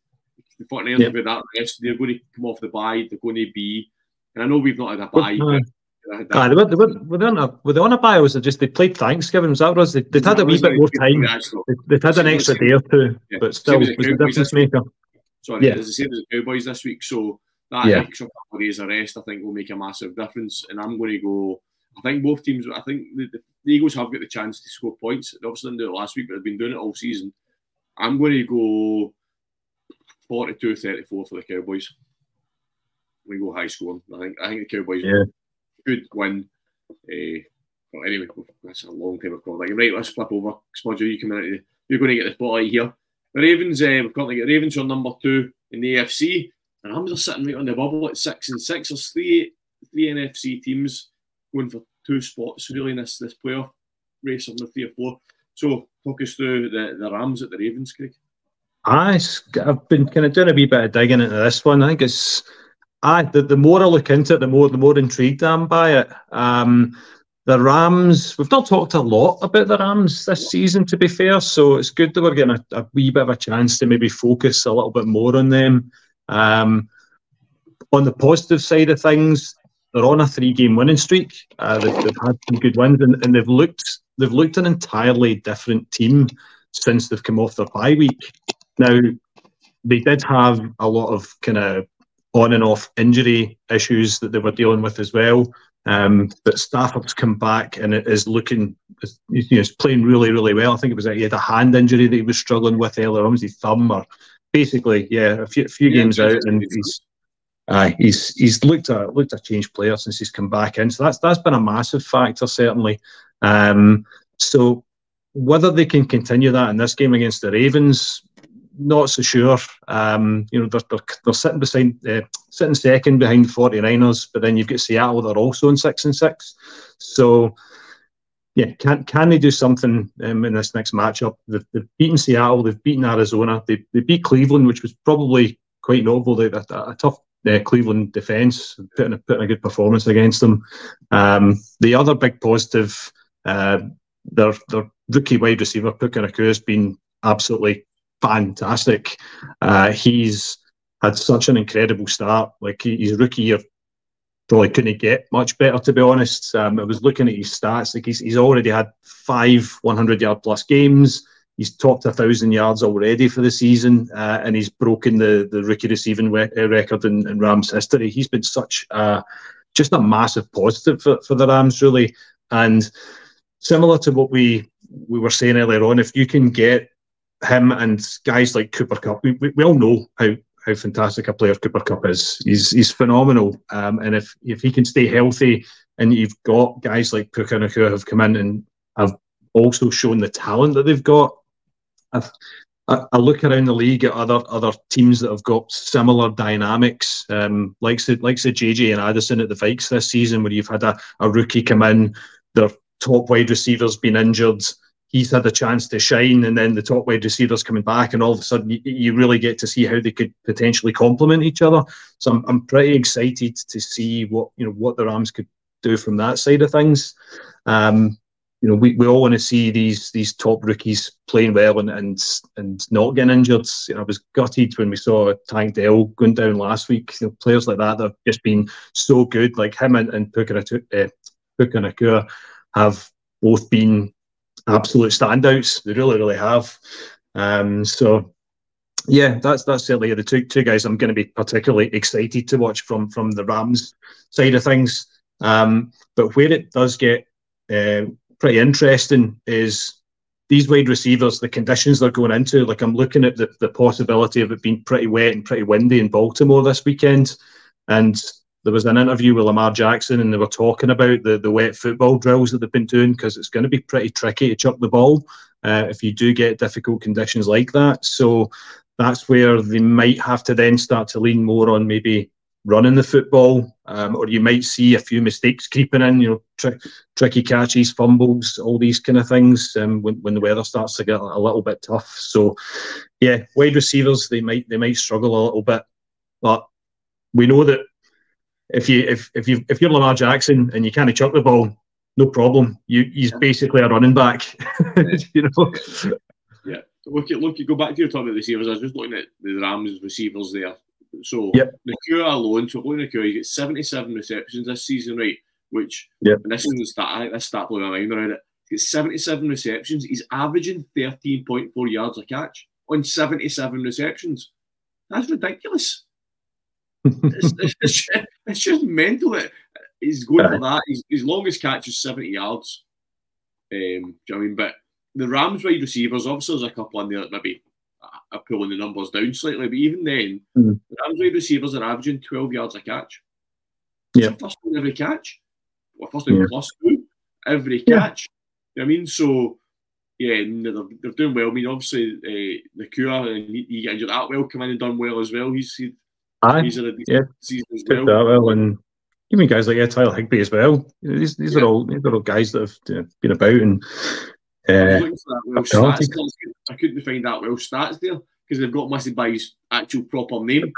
the 49ers yep. with that rest, they're going to come off the bye. They're going to be, and I know we've not had a bye. But, Aye, they were, they were, were, they on a, were they on a bye was it just they played Thanksgiving? Was that was they, would had a wee bit more time. They, would had an extra day or two, yeah. but still was a difference maker. Sorry, yeah. as I said, the Cowboys this week, so that yeah. extra couple of days of rest, I think, will make a massive difference. And I'm going to go. I think both teams. I think the, the Eagles have got the chance to score points. They obviously didn't do it last week, but they've been doing it all season. I'm going to go 42-34 for the Cowboys. We go high scoring. I think. I think the Cowboys yeah. Could win. Uh, but anyway, that's a long time of calling. Right, let's flip over. Smudger, you come in. You're going to get the spotlight here. The Ravens, uh, we've got the Ravens are number two in the AFC, and Rams are sitting right on the bubble at six and six. There's three three NFC teams going for two spots really in this this playoff race on the three or four. So talk us through the, the Rams at the Ravens, Craig. I've been kind of doing a wee bit of digging into this one. I think it's I the, the more I look into it, the more the more intrigued I am by it. Um, the Rams, we've not talked a lot about the Rams this season, to be fair. So it's good that we're getting a, a wee bit of a chance to maybe focus a little bit more on them. Um, on the positive side of things, they're on a three-game winning streak. Uh, they've, they've, had some good wins, and, and, they've looked they've looked an entirely different team since they've come off their bye week. Now, they did have a lot of kind of on and off injury issues that they were dealing with as well. Um, but Stafford's come back and it is looking, you know, he's playing really, really well. I think it was that he had a hand injury that he was struggling with earlier on, was his thumb or basically, yeah, a few, few yeah, games out, and he's uh, he's he's looked a looked a changed player since he's come back in. So that's that's been a massive factor certainly. Um, so whether they can continue that in this game against the Ravens, not so sure. Um, you know, they're, they're, they're sitting beside, uh, sitting second behind the 49ers, but then you've got Seattle, they're also in six and six. So, yeah, can can they do something um, in this next matchup? They've, they've, beaten Seattle, they've beaten Arizona, they, they beat Cleveland, which was probably quite notable. They, a, a tough uh, Cleveland defence, putting a, putting a good performance against them. Um, the other big positive, uh, their, their rookie wide receiver, Puka has been absolutely fantastic. Uh, he's had such an incredible start. Like his rookie year probably couldn't get much better, to be honest. Um, I was looking at his stats. Like he's, he's already had five 100 yard plus games. He's topped a thousand yards already for the season, uh, and he's broken the, the rookie receiving we- uh, record in, in, Rams history. He's been such a, just a massive positive for, for the Rams, really. And similar to what we we were saying earlier on, if you can get him and guys like Cooper Kupp. we, we, we all know how how fantastic a player Cooper Kupp is. He's he's phenomenal. Um, and if if he can stay healthy, and you've got guys like Puka who have come in and have also shown the talent that they've got. I've, I, look around the league at other other teams that have got similar dynamics, um, like the likes of JJ and Addison at the Vikes this season, where you've had a, a rookie come in, their top wide receivers been injured, he's had a chance to shine, and then the top wide receivers coming back, and all of a sudden you, you really get to see how they could potentially complement each other. So I'm, I'm pretty excited to see what you know what the Rams could do from that side of things. Um, you know, we, we all want to see these these top rookies playing well and and, and not getting injured. You know, I was gutted when we saw Tank Dell going down last week. You know, players like that that have just been so good, like him and, and Puka, uh, have both been absolute standouts. They really, really have. Um, so yeah, that's that's certainly the two two guys I'm going to be particularly excited to watch from from the Rams side of things. Um, but where it does get uh, pretty interesting is these wide receivers, the conditions they're going into. Like I'm looking at the, the possibility of it being pretty wet and pretty windy in Baltimore this weekend, and there was an interview with Lamar Jackson, and they were talking about the, the wet football drills that they've been doing because it's going to be pretty tricky to chuck the ball uh, if you do get difficult conditions like that. So that's where they might have to then start to lean more on maybe running the football, um, or you might see a few mistakes creeping in, you know, tri- tricky catches, fumbles, all these kind of things um, when, when the weather starts to get a little bit tough. So, yeah, wide receivers they might they might struggle a little bit, but we know that if you if if you if you're Lamar Jackson and you can't chuck the ball, no problem. You he's basically a running back. you know. Yeah. Look at look. You go back to your topic of receivers. I was just looking at the Rams receivers there. So yep. Nacua alone, so looking at Nacua, he gets 77 receptions this season, right? Which yep. and this is the stat. This stat blew my mind around it. He gets 77 receptions. He's averaging 13.4 yards a catch on 77 receptions. That's ridiculous. it's, it's, it's, just mental that he's going for that. His, his longest catch is 70 yards. Um, do you know I mean? But the Rams wide receivers, obviously, there's a couple in there that maybe are pulling the numbers down slightly, but even then, mm. the Rams wide receivers are averaging 12 yards a catch. Yeah. First down every catch. Well, first down yeah. plus two every catch. You know I mean? So, yeah, they're, they're doing well. I mean, obviously, uh, Nacua and he, he got injured that well, come in and done well as well. He's, he, Aye. he's had a yeah. season as well. And even guys like yeah, Tyler Higbee as well. These, these yeah. are all these are all guys that have been about and. Uh, stats, I couldn't find that well stats there because they've got listed by his actual proper name.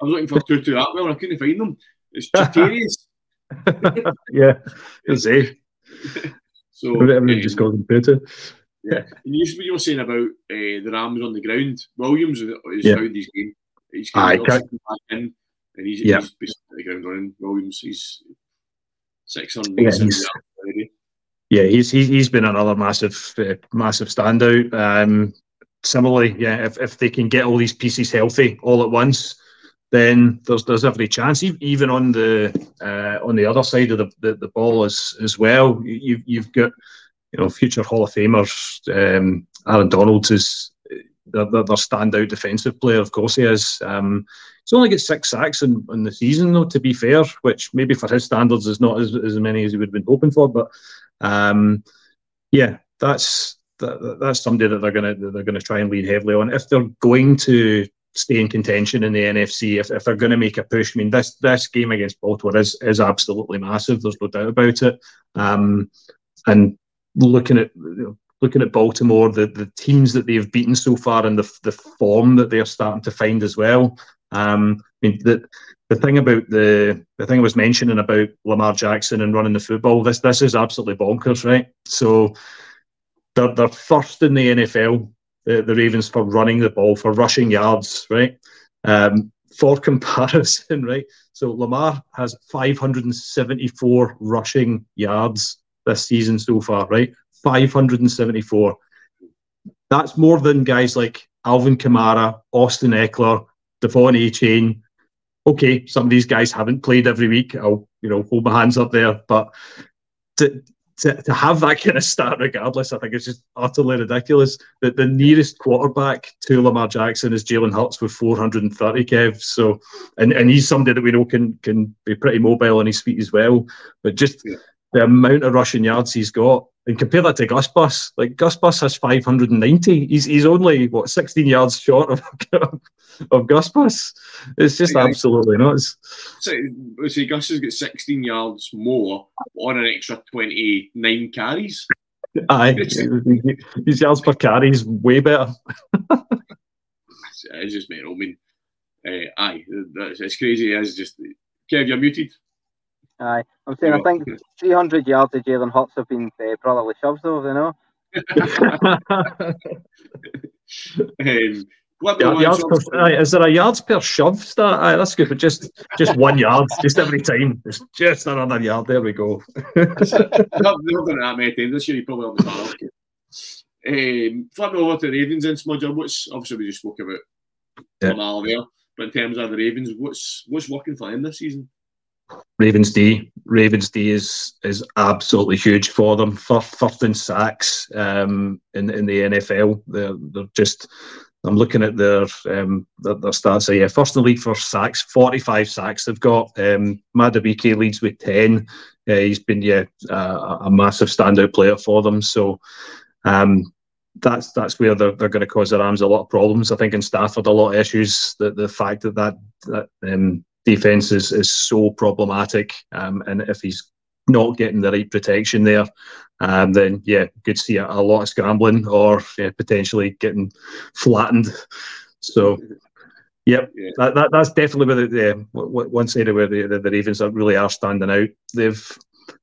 I was looking for Tutu Atwell and I couldn't find them. It's Chatarius. yeah, it's a. so everyone um, just calls him Tutu. Yeah, and you, you were saying about uh, the Rams on the ground. Williams is yeah. found his game. He's Aye, back in, and he's, yeah. he's basically the ground running. Williams, he's six hundred yeah, he's. Yeah, he's, he's he's been another massive uh, massive standout. Um, similarly, yeah, if, if they can get all these pieces healthy all at once, then there's there's every chance. Even on the uh, on the other side of the, the, the, ball as as well, you've you've got you know future Hall of Famers. Um, Aaron Donald is their, standout defensive player. Of course, he is. Um, he's only got six sacks in, in the season, though. To be fair, which maybe for his standards is not as, as many as he would have been hoping for, but um, yeah, that's that, that's somebody that they're gonna they're gonna try and lean heavily on if they're going to stay in contention in the NFC. If, if they're going to make a push, I mean this this game against Baltimore is is absolutely massive. There's no doubt about it. Um, and looking at looking at Baltimore, the the teams that they've beaten so far, and the the form that they're starting to find as well. Um, I mean the the thing about the the thing I was mentioning about Lamar Jackson and running the football. This this is absolutely bonkers, right? So they're, they're first in the NFL, the, the Ravens, for running the ball, for rushing yards, right? Um, for comparison, right? So Lamar has 574 rushing yards this season so far, right? 574. That's more than guys like Alvin Kamara, Austin Ekeler, De'Von Achane. Okay, some of these guys haven't played every week. I'll, you know, hold my hands up there. But to, to, to have that kind of stat regardless, I think it's just utterly ridiculous. That the nearest quarterback to Lamar Jackson is Jalen Hurts with 430 Kev. So and, and he's somebody that we know can can be pretty mobile on his feet as well. But just yeah. The amount of rushing yards he's got and compare that to Gus Bus. Like Gus Bus has 590. He's he's only what 16 yards short of of Gus Bus. It's just yeah. absolutely nuts. So, so Gus has got 16 yards more on an extra 29 carries. Aye, his yards per carry is way better. it's just mental. I mean, uh, aye, that's, it's crazy. It's just Kev, you're muted. Aye, I'm saying I think 300 yards of Jalen Hurts have been uh, brotherly shoves, though. You know. um, yeah, yards per, aye, is there a yards per shove stat? Aye, that's good, but just just one yard, just every time. It's just another yard. There we go. I've never done it that many times this year. You probably on the bar. Um, flipping over to the Ravens and Smudger, what's obviously we just spoke about yeah. there, but in terms of the Ravens, what's what's working for them this season? Ravens D. Ravens D is is absolutely huge for them. First, first in sacks um, in in the NFL. They're they're just. I'm looking at their um, their, their stats. So yeah, first in the league for sacks, 45 sacks they've got. Um, Madubuike leads with 10. Uh, he's been yeah a massive standout player for them. So um, that's that's where they're, they're going to cause the Rams a lot of problems. I think in Stafford a lot of issues. The the fact that that, that um, defense is, is so problematic. Um, and if he's not getting the right protection there, um, then yeah, could see a, a, lot of scrambling or yeah, potentially getting flattened. So Yep, yeah. that, that, that's definitely where the, the one side of where the, the, the Ravens are really are standing out. They've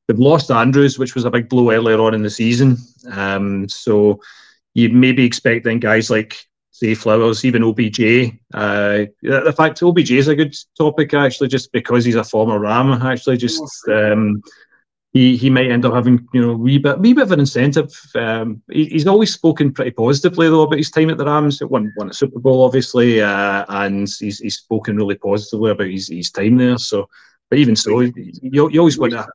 they've lost Andrews, which was a big blow earlier on in the season. Um, so you'd maybe expect then guys like say Flowers, even OBJ. Uh, the fact OBJ is a good topic actually, just because he's a former Ram. Actually, just um, he he might end up having you know wee bit wee bit of an incentive. Um, he, he's always spoken pretty positively though about his time at the Rams. Won won a Super Bowl obviously, uh, and he's he's spoken really positively about his, his time there. So, but even so, you, you always want to.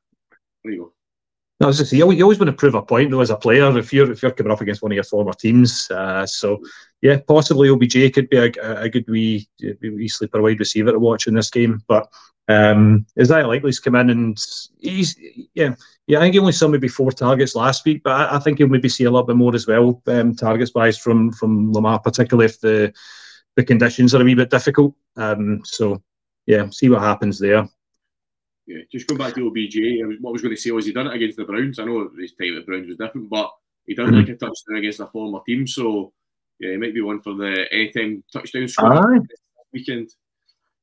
No, I say, you always want to prove a point though as a player if you're if you're coming up against one of your former teams. Uh, so yeah, possibly OBJ could be a, a good wee, wee sleeper wide receiver to watch in this game. But um, likely to come in and he's yeah yeah I think he only saw maybe four targets last week, but I, I think he'll maybe see a little bit more as well um, targets wise from from Lamar, particularly if the the conditions are a wee bit difficult. Um, so yeah, see what happens there. Yeah, just going back to OBJ, what I was going to say was he done it against the Browns. I know his time at the Browns was different, but he done mm-hmm. like a touchdown against a former team. So yeah, it might be one for the anytime touchdown score weekend.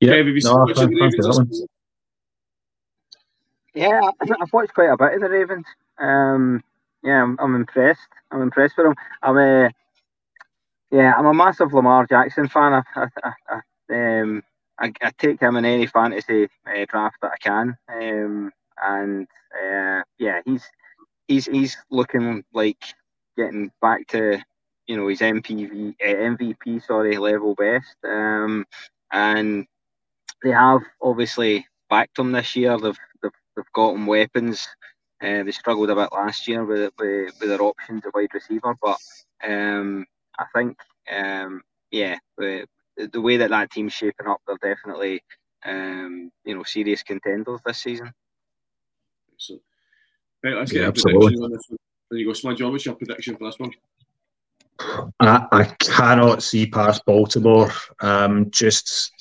Yeah, Kev, no, yeah, I've watched quite a bit of the Ravens. Um, yeah, I'm, I'm, impressed. I'm impressed with them. I'm a yeah, I'm a massive Lamar Jackson fan. I, I, I, um, I, I take him in any fantasy uh, draft that I can, um, and uh, yeah, he's he's he's looking like getting back to you know his MPV uh, MVP sorry level best, um, and they have obviously backed him this year. They've they've, they've got him weapons. Uh, they struggled a bit last year with, with, with their options of wide receiver, but um, I think um, yeah, the way that that team's shaping up, they're definitely um, you know serious contenders this season. So, right, let's get yeah, a prediction on this one. There you go, Smudge. What's your prediction for this one? I, I cannot see past Baltimore. Um, just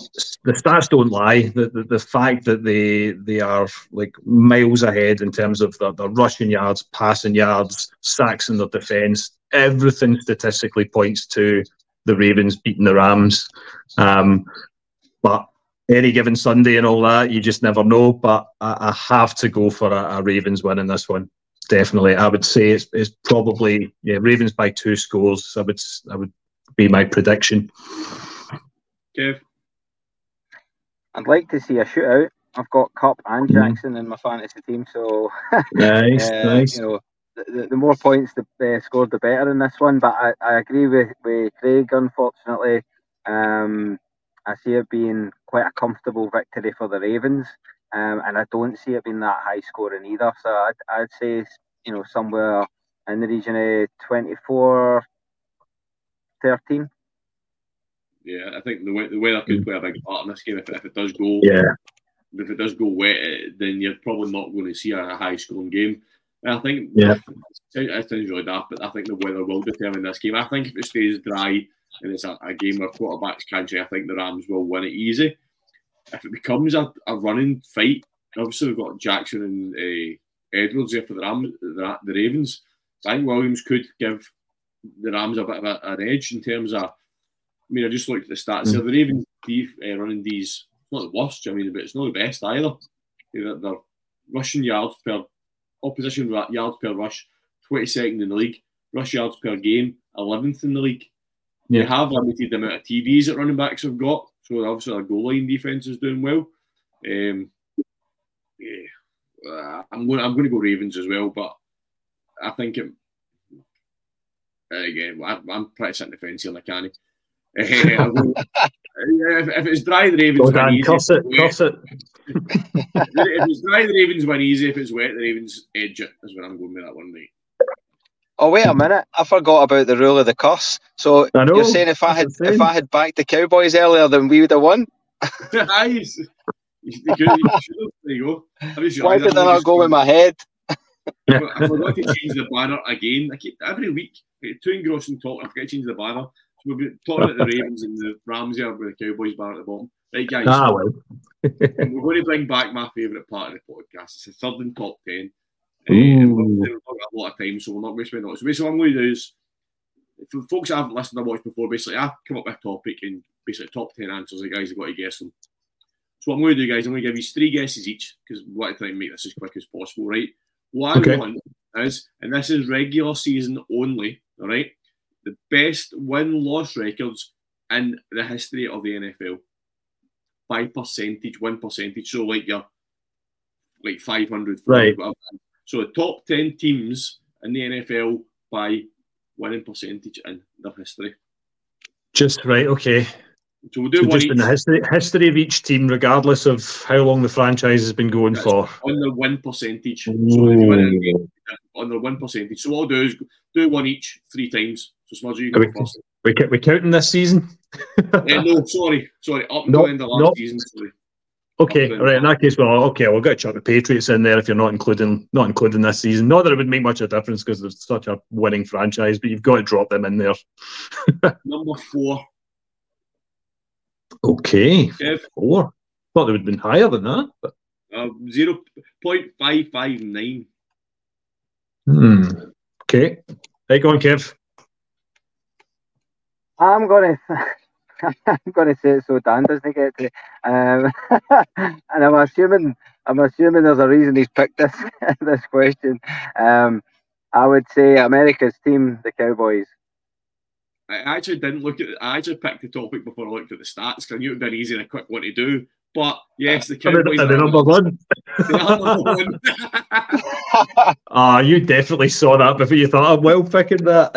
the stats don't lie. The, the, the fact that they they are like miles ahead in terms of the, the rushing yards, passing yards, sacks in their defence, everything statistically points to the Ravens beating the Rams. Um, but any given Sunday and all that, you just never know. But I, I have to go for a, a Ravens win in this one definitely. I would say it's, it's probably yeah Ravens by two scores. I would I would be my prediction. Kev, I'd like to see a shootout. I've got Kupp and mm-hmm. Jackson mm. in my fantasy team, so nice, uh, nice. You know, the, the more points the uh, scored, the better in this one. But I, I agree with, with Craig. Unfortunately, um, I see it being quite a comfortable victory for the Ravens. Um, and I don't see it being that high scoring either. So I'd, I'd say, you know, somewhere in the region of 24 13. Yeah, I think the, way, the weather could play a big part in this game. If, if it does go, yeah, if it does go wet, then you're probably not going to see a high scoring game. And I think, yeah, it sounds really daft, but I think the weather will determine this game. I think if it stays dry and it's a, a game where quarterbacks can't, I think the Rams will win it easy if it becomes a, a running fight, obviously we've got Jackson and uh, Edwards there for the Rams, the, the Ravens. I think Williams could give the Rams a bit of a, an edge in terms of. I mean, I just looked at the stats. Mm. The Ravens uh, running these, not the worst. I mean, but it's not the best either. They're, they're rushing yards per opposition yards per rush, twenty second in the league. Rush yards per game, eleventh in the league. Yeah. They have limited the amount of TDs that running backs have got. So obviously our goal line defense is doing well. Um, yeah, uh, I'm going. I'm going to go Ravens as well, but I think it. Uh, again, I, am pretty sitting the fence here, like Canny. Uh, if, if, it's dry, the Ravens Go easy. Cuss it, cuss it. If it's dry, the Ravens win easy. If it's wet, the Ravens edge it. Is where I'm going with that one, mate. Oh wait a minute! I forgot about the rule of the cuss. So you're saying if I had if I had backed the Cowboys earlier, then we would have won? nice. there you go. Why did I not go with my head? I forgot to change the banner again. I keep every week eh, too engrossing talk. I forget to change the banner. So we'll be talking about the Ravens and the Rams here with the Cowboys banner at the bottom. Right, guys. Ah, well. we're going to bring back my favourite part of the podcast. It's the third and top ten. Uh, we're a lot of time, so we're not going to spend. So basically, what I'm going to do is for folks that haven't listened or watched before, basically I come up with a topic and basically top ten answers. The guys have got to guess them. So what I'm going to do, guys, I'm going to give you three guesses each because we're want to try and make this as quick as possible, right? What I Okay. want is, and this is regular season only, all right? The best win-loss records in the history of the NFL by percentage, win percentage. So like your like 500, Right. whatever. So the top 10 teams in the NFL by winning percentage in their history. Just right, okay. So we'll do So one just each in the history history of each team, regardless of how long the franchise has been going Yes. for. on the win percentage. So if you win a game, on the win percentage. So what I'll do is do one each three times. So Smudge, you go we- first. We ca- we counting this season? No, sorry, sorry. Up until No, the end of last no. season. Sorry. Okay, all right. In that case, well, okay, we'll get a chuck the Patriots in there if you're not including not including this season. Not that it would make much of a difference because there's such a winning franchise, but you've got to drop them in there. Number four. Okay, Kev, four. Thought they would have been higher than that. But, uh, zero point five five nine. hmm. Okay, right, go on, Kev. I'm gonna I'm gonna say it so Dan doesn't get to um, and I'm assuming I'm assuming there's a reason he's picked this this question. Um, I would say America's team, the Cowboys. I actually didn't look at. I actually picked the topic before I looked at the stats because I knew it would be an easy and a quick one to do. But yes, the Cowboys are they number one? they are number one. Ah, you definitely saw that before you thought, I'm well picking that.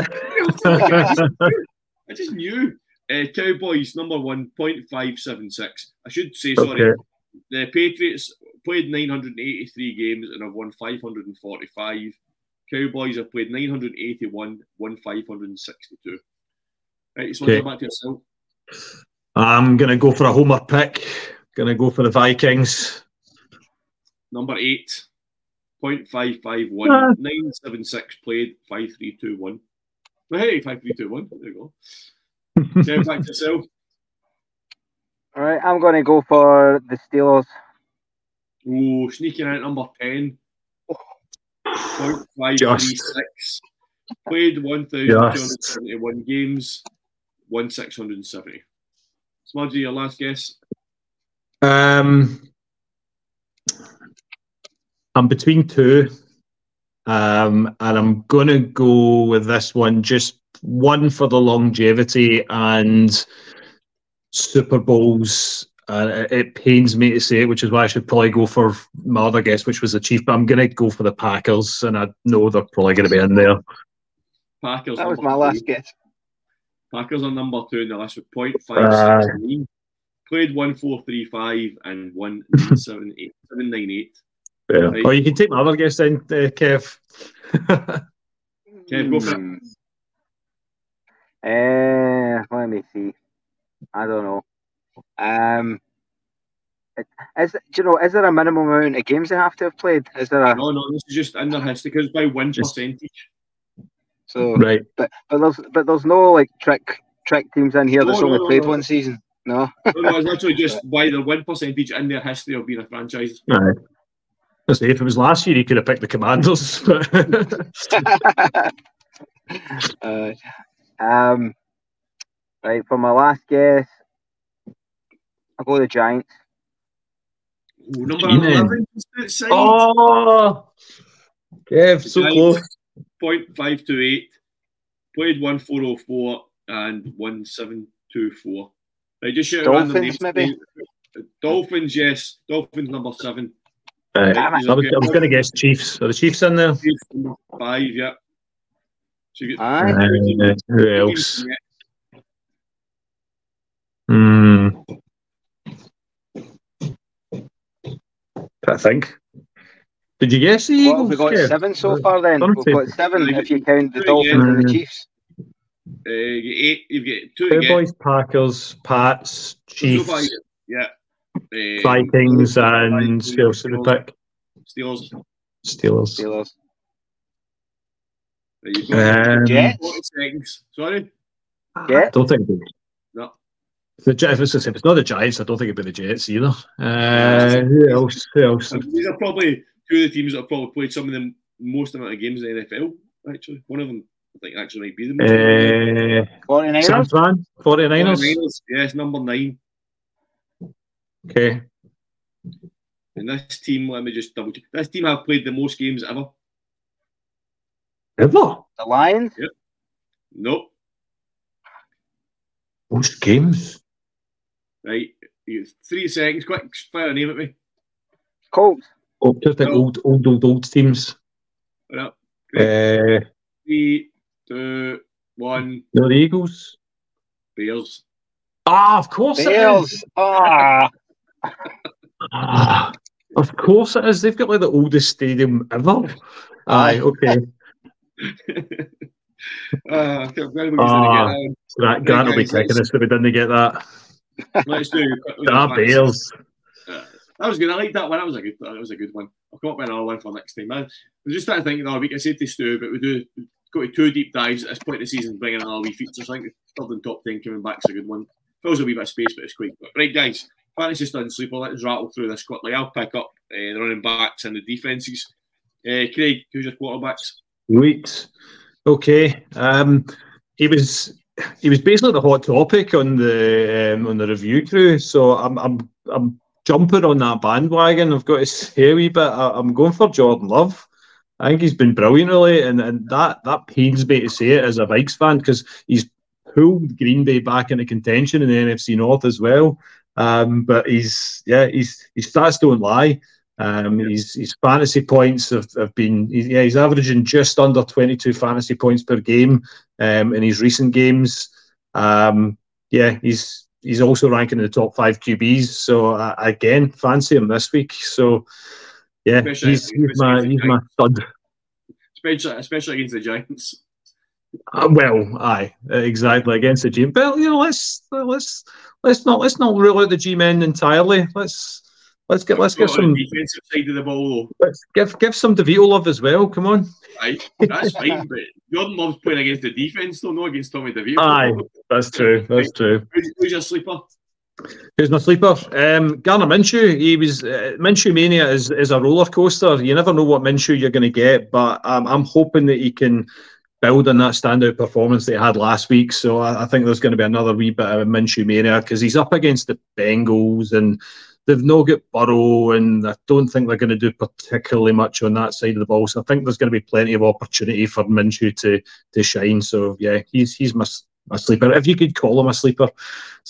I just knew. Uh, Cowboys number one point five seven six. I should say sorry. Okay. The Patriots played 983 games and have won 545. Cowboys have played 981, won 562. Right, so Okay. back to yourself. I'm gonna go for a homer pick. Gonna go for the Vikings. Number eight, 0.551, Ah. 976 played, 5321. Well, hey, 5321. There you go. Okay, back to yourself. All right, I'm gonna go for the Steelers. Oh, sneaking out number 10. 0.536. Played 1,271 games, won 670. Smudgy, your last guess? Um, I'm between two, um, and I'm gonna go with this one. Just one for the longevity and Super Bowls. Uh, it- it pains me to say it, which is why I should probably go for my other guess, which was the Chief. But I'm gonna go for the Packers, and I know they're probably gonna be in there. Packers. That was my two. last guess. Packers are number two in the list with 0.569. Played 1,435 and won 798. 798. Yeah. Right. Oh, you can take my other guess then, uh, Kev. Kev, go for it. Hmm. Eh, let me see. I don't know. Um, it- is do you know? Is there a minimum amount of games they have to have played? Is there a No, no, this is just in their history because by win Just- percentage. so? right. But but there's but there's no like trick trick teams in here No, that's no, only no, played no. one season. No. No, no, it's literally just by the win percentage in their history of being a franchise. Right. I say if it was last year, he could have picked the Commanders. but- uh, um, right for my last guess, I'll go the Giants. Oh, number Gee, 11 is outside. oh, Kev, so Giants, close. 0.528. Played 1,404 and 1,724. Right, just shout out Dolphins, maybe? Dolphins, yes. Dolphins number seven. Right. I was, was going to guess Chiefs. Are the Chiefs in there? Chiefs five, yeah. So you get Aye. Uh, who else? Hmm. I think. Did you guess the What Eagles? have we got Kev? seven so far then? Don't We've got seven if you count the Yeah. Dolphins and the Chiefs. Uh, you get eight, you get two again. Cowboys, Packers, Pats, So Chiefs, far, yeah. Uh, Vikings, and Vikings, who else did we pick? Steelers. Steelers. Steelers. There you go. Um, Jets. 40 seconds. Sorry? I Jets. don't think. it'd No. The, Jet- if, it's, if it's not the Giants, I don't think it'd be the Jets either. Uh, who else? Who else? These are probably two of the teams that have probably played some of the most amount of games in the NFL, actually. One of them I think actually might be the most. Uh, 49ers? Sam's man, 49ers. 49ers, Yes, number nine. Okay. And this team, let me just double check. This team have played the most games ever. Ever? The Lions? Yep. Nope. Most games? Right. You get three seconds. Quick, fire a name at me. Colts? Oh, just like No. old, old, old, old teams. Right. Uh, Three, two, one. no, the Eagles. Bears. Ah, of course it is. Ah, Ah, of course it is. They've got like the oldest stadium ever. Aye, okay. uh, I'm glad we used to Ah. that Grant, will be kicking us if we didn't get that. Let's do. Ah. Uh, that was good. I like that one. That was a good. That was a good one. I'll come up with another one for next time. Man, I was just trying to think another week. I said to Stu, but we do go to two deep dives at this point in the season, bringing another wee feature. So I think the third and top ten coming back is a good one. Fills a wee bit of space, but it's quite quick. Right, guys. Fantasy stud sleeper. Let's rattle through this quickly. I'll pick up uh, the running backs and the defenses. Uh, Craig, who's your quarterbacks? Sweet. Okay. Um, he was he was basically the hot topic on the um, on the Review Cru. So I'm I'm I'm jumping on that bandwagon. I've got to say a wee bit. I, I'm going for Jordan Love. I think he's been brilliant, really, and, and that that pains me to say it as a Vikes fan because he's pulled Green Bay back into contention in the NFC North as well. Um, but he's yeah, he's his stats don't lie. Um, his, his fantasy points have, have been he's, yeah he's averaging just under 22 fantasy points per game um, in his recent games. Um, yeah, he's he's also ranking in the top five QBs. So uh, again, fancy him this week. So yeah, Especially- he's, he's my he's my stud. Especially, especially against the Giants. Uh, well, aye, exactly against the G. But you know, let's let's let's not let's not rule out the G men entirely. Let's let's get let's give some defensive side of the ball, let's give give some DeVito love as well. Come on. though. Right, that's fine. But Jordan loves playing against the defense, though, not against Tommy DeVito. Aye. That's true. That's true. Who's, who's your sleeper? Who's my sleeper? Um, Gardner Minshew. He was uh, Minshew mania is is a roller coaster. You never know what Minshew you're going to get, but um, I'm hoping that he can build on that standout performance he had last week. So I, I think there's going to be another wee bit of Minshew mania because he's up against the Bengals and they've no got Burrow, and I don't think they're going to do particularly much on that side of the ball. So I think there's going to be plenty of opportunity for Minshew to to shine. So yeah, he's he's my my sleeper. If you could call him a sleeper,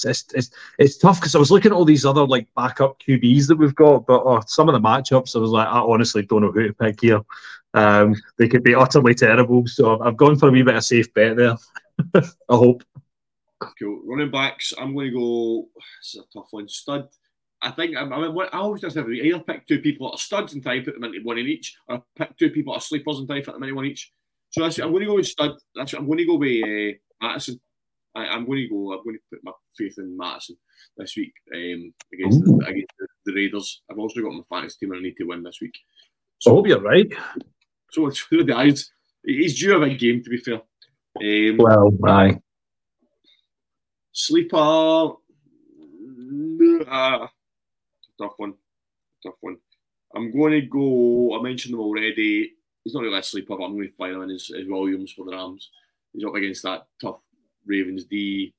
it's it's, it's, tough because I was looking at all these other like backup QBs that we've got, but oh, some of the matchups I was like, I honestly don't know who to pick here. Um, they could be utterly terrible. So I've gone for a wee bit of safe bet there. I hope. Cool. Running backs, I'm going to go. This is a tough one. Stud. I think I, I, I always just have to either pick two people that are studs and try and put them into one in each, or pick two people that are sleepers and try and put them into one each. So that's, I'm going to go with stud. That's I'm going to go with uh, Mattison. I, I'm going to go. I'm going to put my faith in Mattison this week um, against the, against the, the Raiders. I've also got my fantasy team and I need to win this week. So I hope you're right. So it's the guys. He's due a big game to be fair. Um, Well, aye. Sleeper. Uh, tough one. Tough one. I'm going to go. I mentioned him already. He's not really a sleeper, but I'm going to fire him in as, as Williams for the Rams. He's up against that tough Ravens D.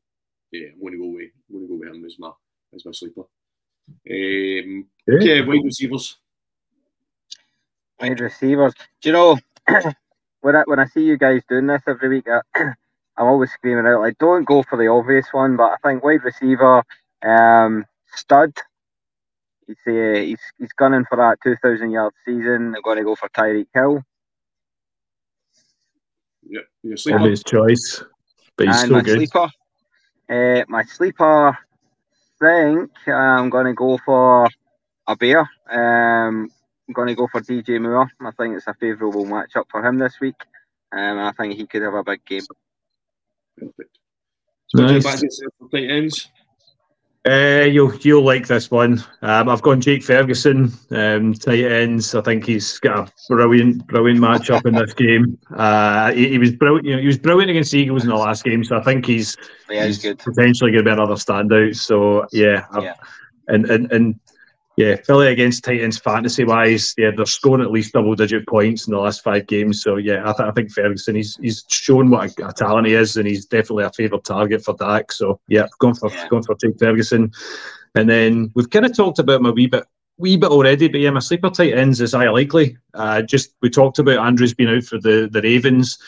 Yeah, I'm going to go with. I'm going to go with him as my as my sleeper. Um, Yeah. okay, wide receivers. Wide receivers. Do you know when I when I see you guys doing this every week, I, I'm always screaming out like, "Don't go for the obvious one." But I think wide receiver, um, stud. He's uh, he's he's gunning for that 2,000 yard season. They're going to go for Tyreek Hill. Yeah, your sleeper. Obvious choice. But he's and so my good. sleeper, uh, my sleeper, think I'm going to go for a bear. Um, I'm going to go for DJ Moore. I think it's a favourable matchup for him this week, um, and I think he could have a big game. Perfect. So Nice. back to the tight ends. Uh, you'll you'll like this one. Um, I've gone Jake Ferguson, um, tight ends. I think he's got a brilliant, brilliant matchup in this game. Uh, he, he was brilliant. You know, he was brilliant against the Eagles in the last game, so I think he's Yeah, he's he's good. potentially going to be another standout. So yeah, Yeah. and and and Yeah, Philly against Titans fantasy wise, yeah, they're scoring at least double digit points in the last five games. So yeah, I, th- I think Ferguson he's he's shown what a, a, talent he is, and he's definitely a favourite target for Dak. So yeah, going for yeah. going for Jake Ferguson, and then we've kind of talked about my wee bit wee bit already, but yeah, my sleeper tight ends is Isaiah Likely. Uh, just we talked about Andrews being out for the the Ravens.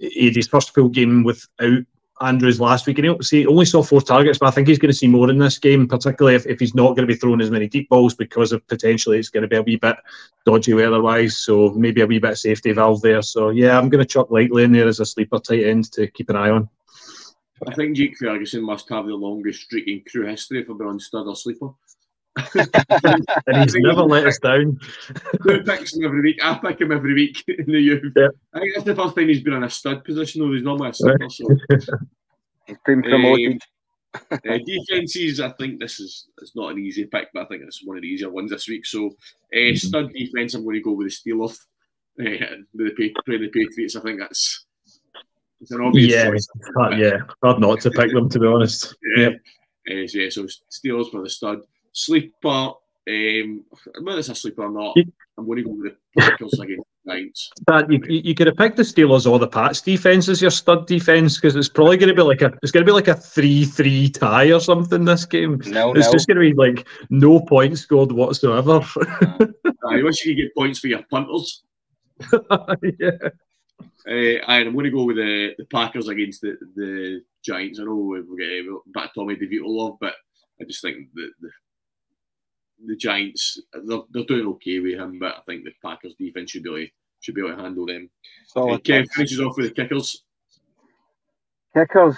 He had his first full game without Andrews last week, and he see, only saw four targets, but I think he's going to see more in this game, particularly if, if he's not going to be throwing as many deep balls because of potentially it's going to be a wee bit dodgy weather-wise, so maybe a wee bit of safety valve there. So yeah, I'm going to chuck Likely in there as a sleeper tight end to keep an eye on. I think Jake Ferguson must have the longest streak in crew history for being on stud or sleeper. and he's never let us down. Who picks him every week? I pick him every week in the youth. Yeah. I think that's the first time he's been in a stud position, though. He's normally a sleeper. So. he's been promoted. Uh, uh, defenses, I think this is it's not an easy pick, but I think it's one of the easier ones this week. So, uh, mm-hmm. stud defense, I'm going to go with the Steelers. Uh, with the the Patriots, I think that's it's an obvious yeah, choice. Hard, yeah, hard not to pick them to be honest. Yeah, yep. uh, so, yeah, so Steelers for the stud. Sleeper, um, whether it's a sleeper or not, I'm going to go with the Packers against Giants. But you, you could have picked the Steelers or the Pats defense as your stud defense because it's probably going to be like a it's going to be like a three-three tie or something. This game, no, it's no. just going to be like no points scored whatsoever. I wish you could get points for your punters. yeah. Uh, and I'm going to go with the, the Packers against the, the Giants. I know we'll get a bit of Tommy DeVito love, but I just think that the, the Giants they're, they're doing okay with him, but I think the Packers defense should be able, should be able to handle them. So uh, Kev finishes off with the kickers. Kickers,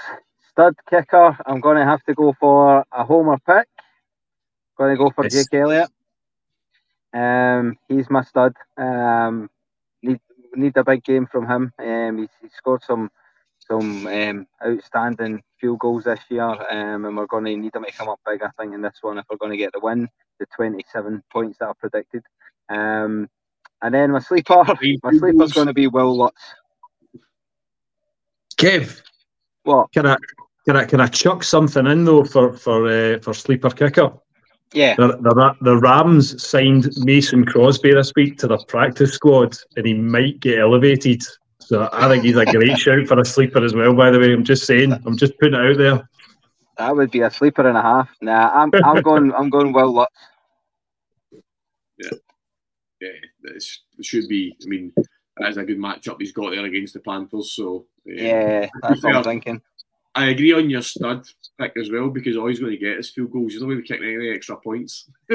stud kicker. I'm going to have to go for a homer pick. Going to go for yes. Jake Elliott. Um, he's my stud. Um, need need a big game from him. Um, he's, he scored some some um, outstanding field goals this year, um, and we're going to need him to come up big, I think, in this one if we're going to get the win, the 27 points that are predicted. Um, and then my sleeper, my sleeper's going to be Wil Lutz. Kev, what? Can I can I can I chuck something in though for for uh, for sleeper kicker? Yeah. The, the, the Rams signed Mason Crosby this week to the practice squad, and he might get elevated so I think he's a great shout for a sleeper as well. By the way, I'm just saying, I'm just putting it out there. That would be a sleeper and a half. Nah, I'm I'm going I'm going Wil Lutz. Yeah, yeah, it should be. I mean, that's a good matchup he's got there against the Panthers. So yeah, that's what I'm thinking. I agree on your stud pick as well because all he's going to get is field goals. He's not going to be kicking any extra points.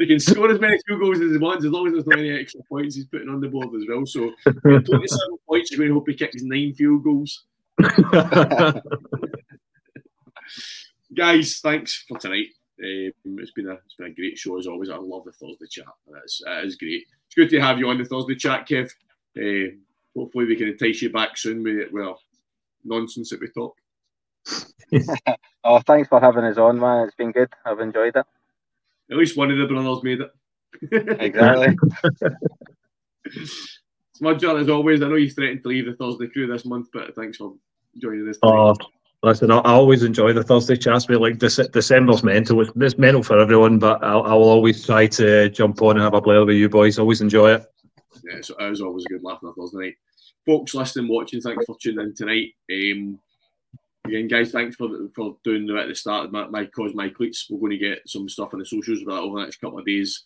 He can score as many field goals as he wants as long as there's not any extra points he's putting on the board as well. So 27 points, you're going to hope he kicks nine field goals. Guys, thanks for tonight. Um, it's been a it's been a great show as always. I love the Thursday chat. It's, it is great. It's good to have you on the Thursday chat, Kev. Uh, hopefully, we can entice you back soon with well nonsense that we talk. oh, thanks for having us on, man. It's been good. I've enjoyed it. At least one of the brothers made it. exactly. Smudger, as always, I know you threatened to leave the Thursday crew this month, but thanks for Oh, listen, I, always enjoy the Thursday chats. But like December's mental. It's, it's mental for everyone, but I'll, I will always try to jump on and have a play with you boys. Always enjoy it. Yeah, it's, it's always a good laugh on Thursday night. Folks listening, watching, thanks for tuning in tonight. Um, again, guys, thanks for for doing the at the start of my, my cause, my cleats. We're going to get some stuff on the socials about over the next couple of days.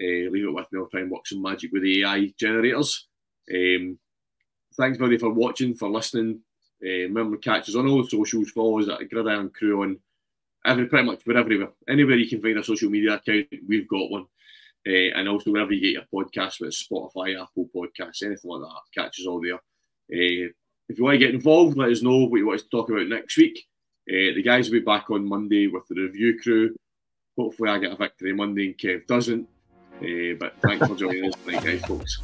Uh, leave it with me. I'll try and work some magic with the AI generators. Um, thanks, everybody, for watching, for listening. Remember, catch us on all socials. Follow us at Gridiron Crew on every pretty much we're everywhere. Anywhere you can find a social media account, we've got one. Uh, and also wherever you get your podcast, with Spotify, Apple Podcasts, anything like that, catch us all there. Uh, if you want to get involved, let us know what you want us to talk about next week. Uh, the guys will be back on Monday with the Review Cru. Hopefully, I get a victory Monday and Kev doesn't. But thanks for joining us tonight, guys, folks.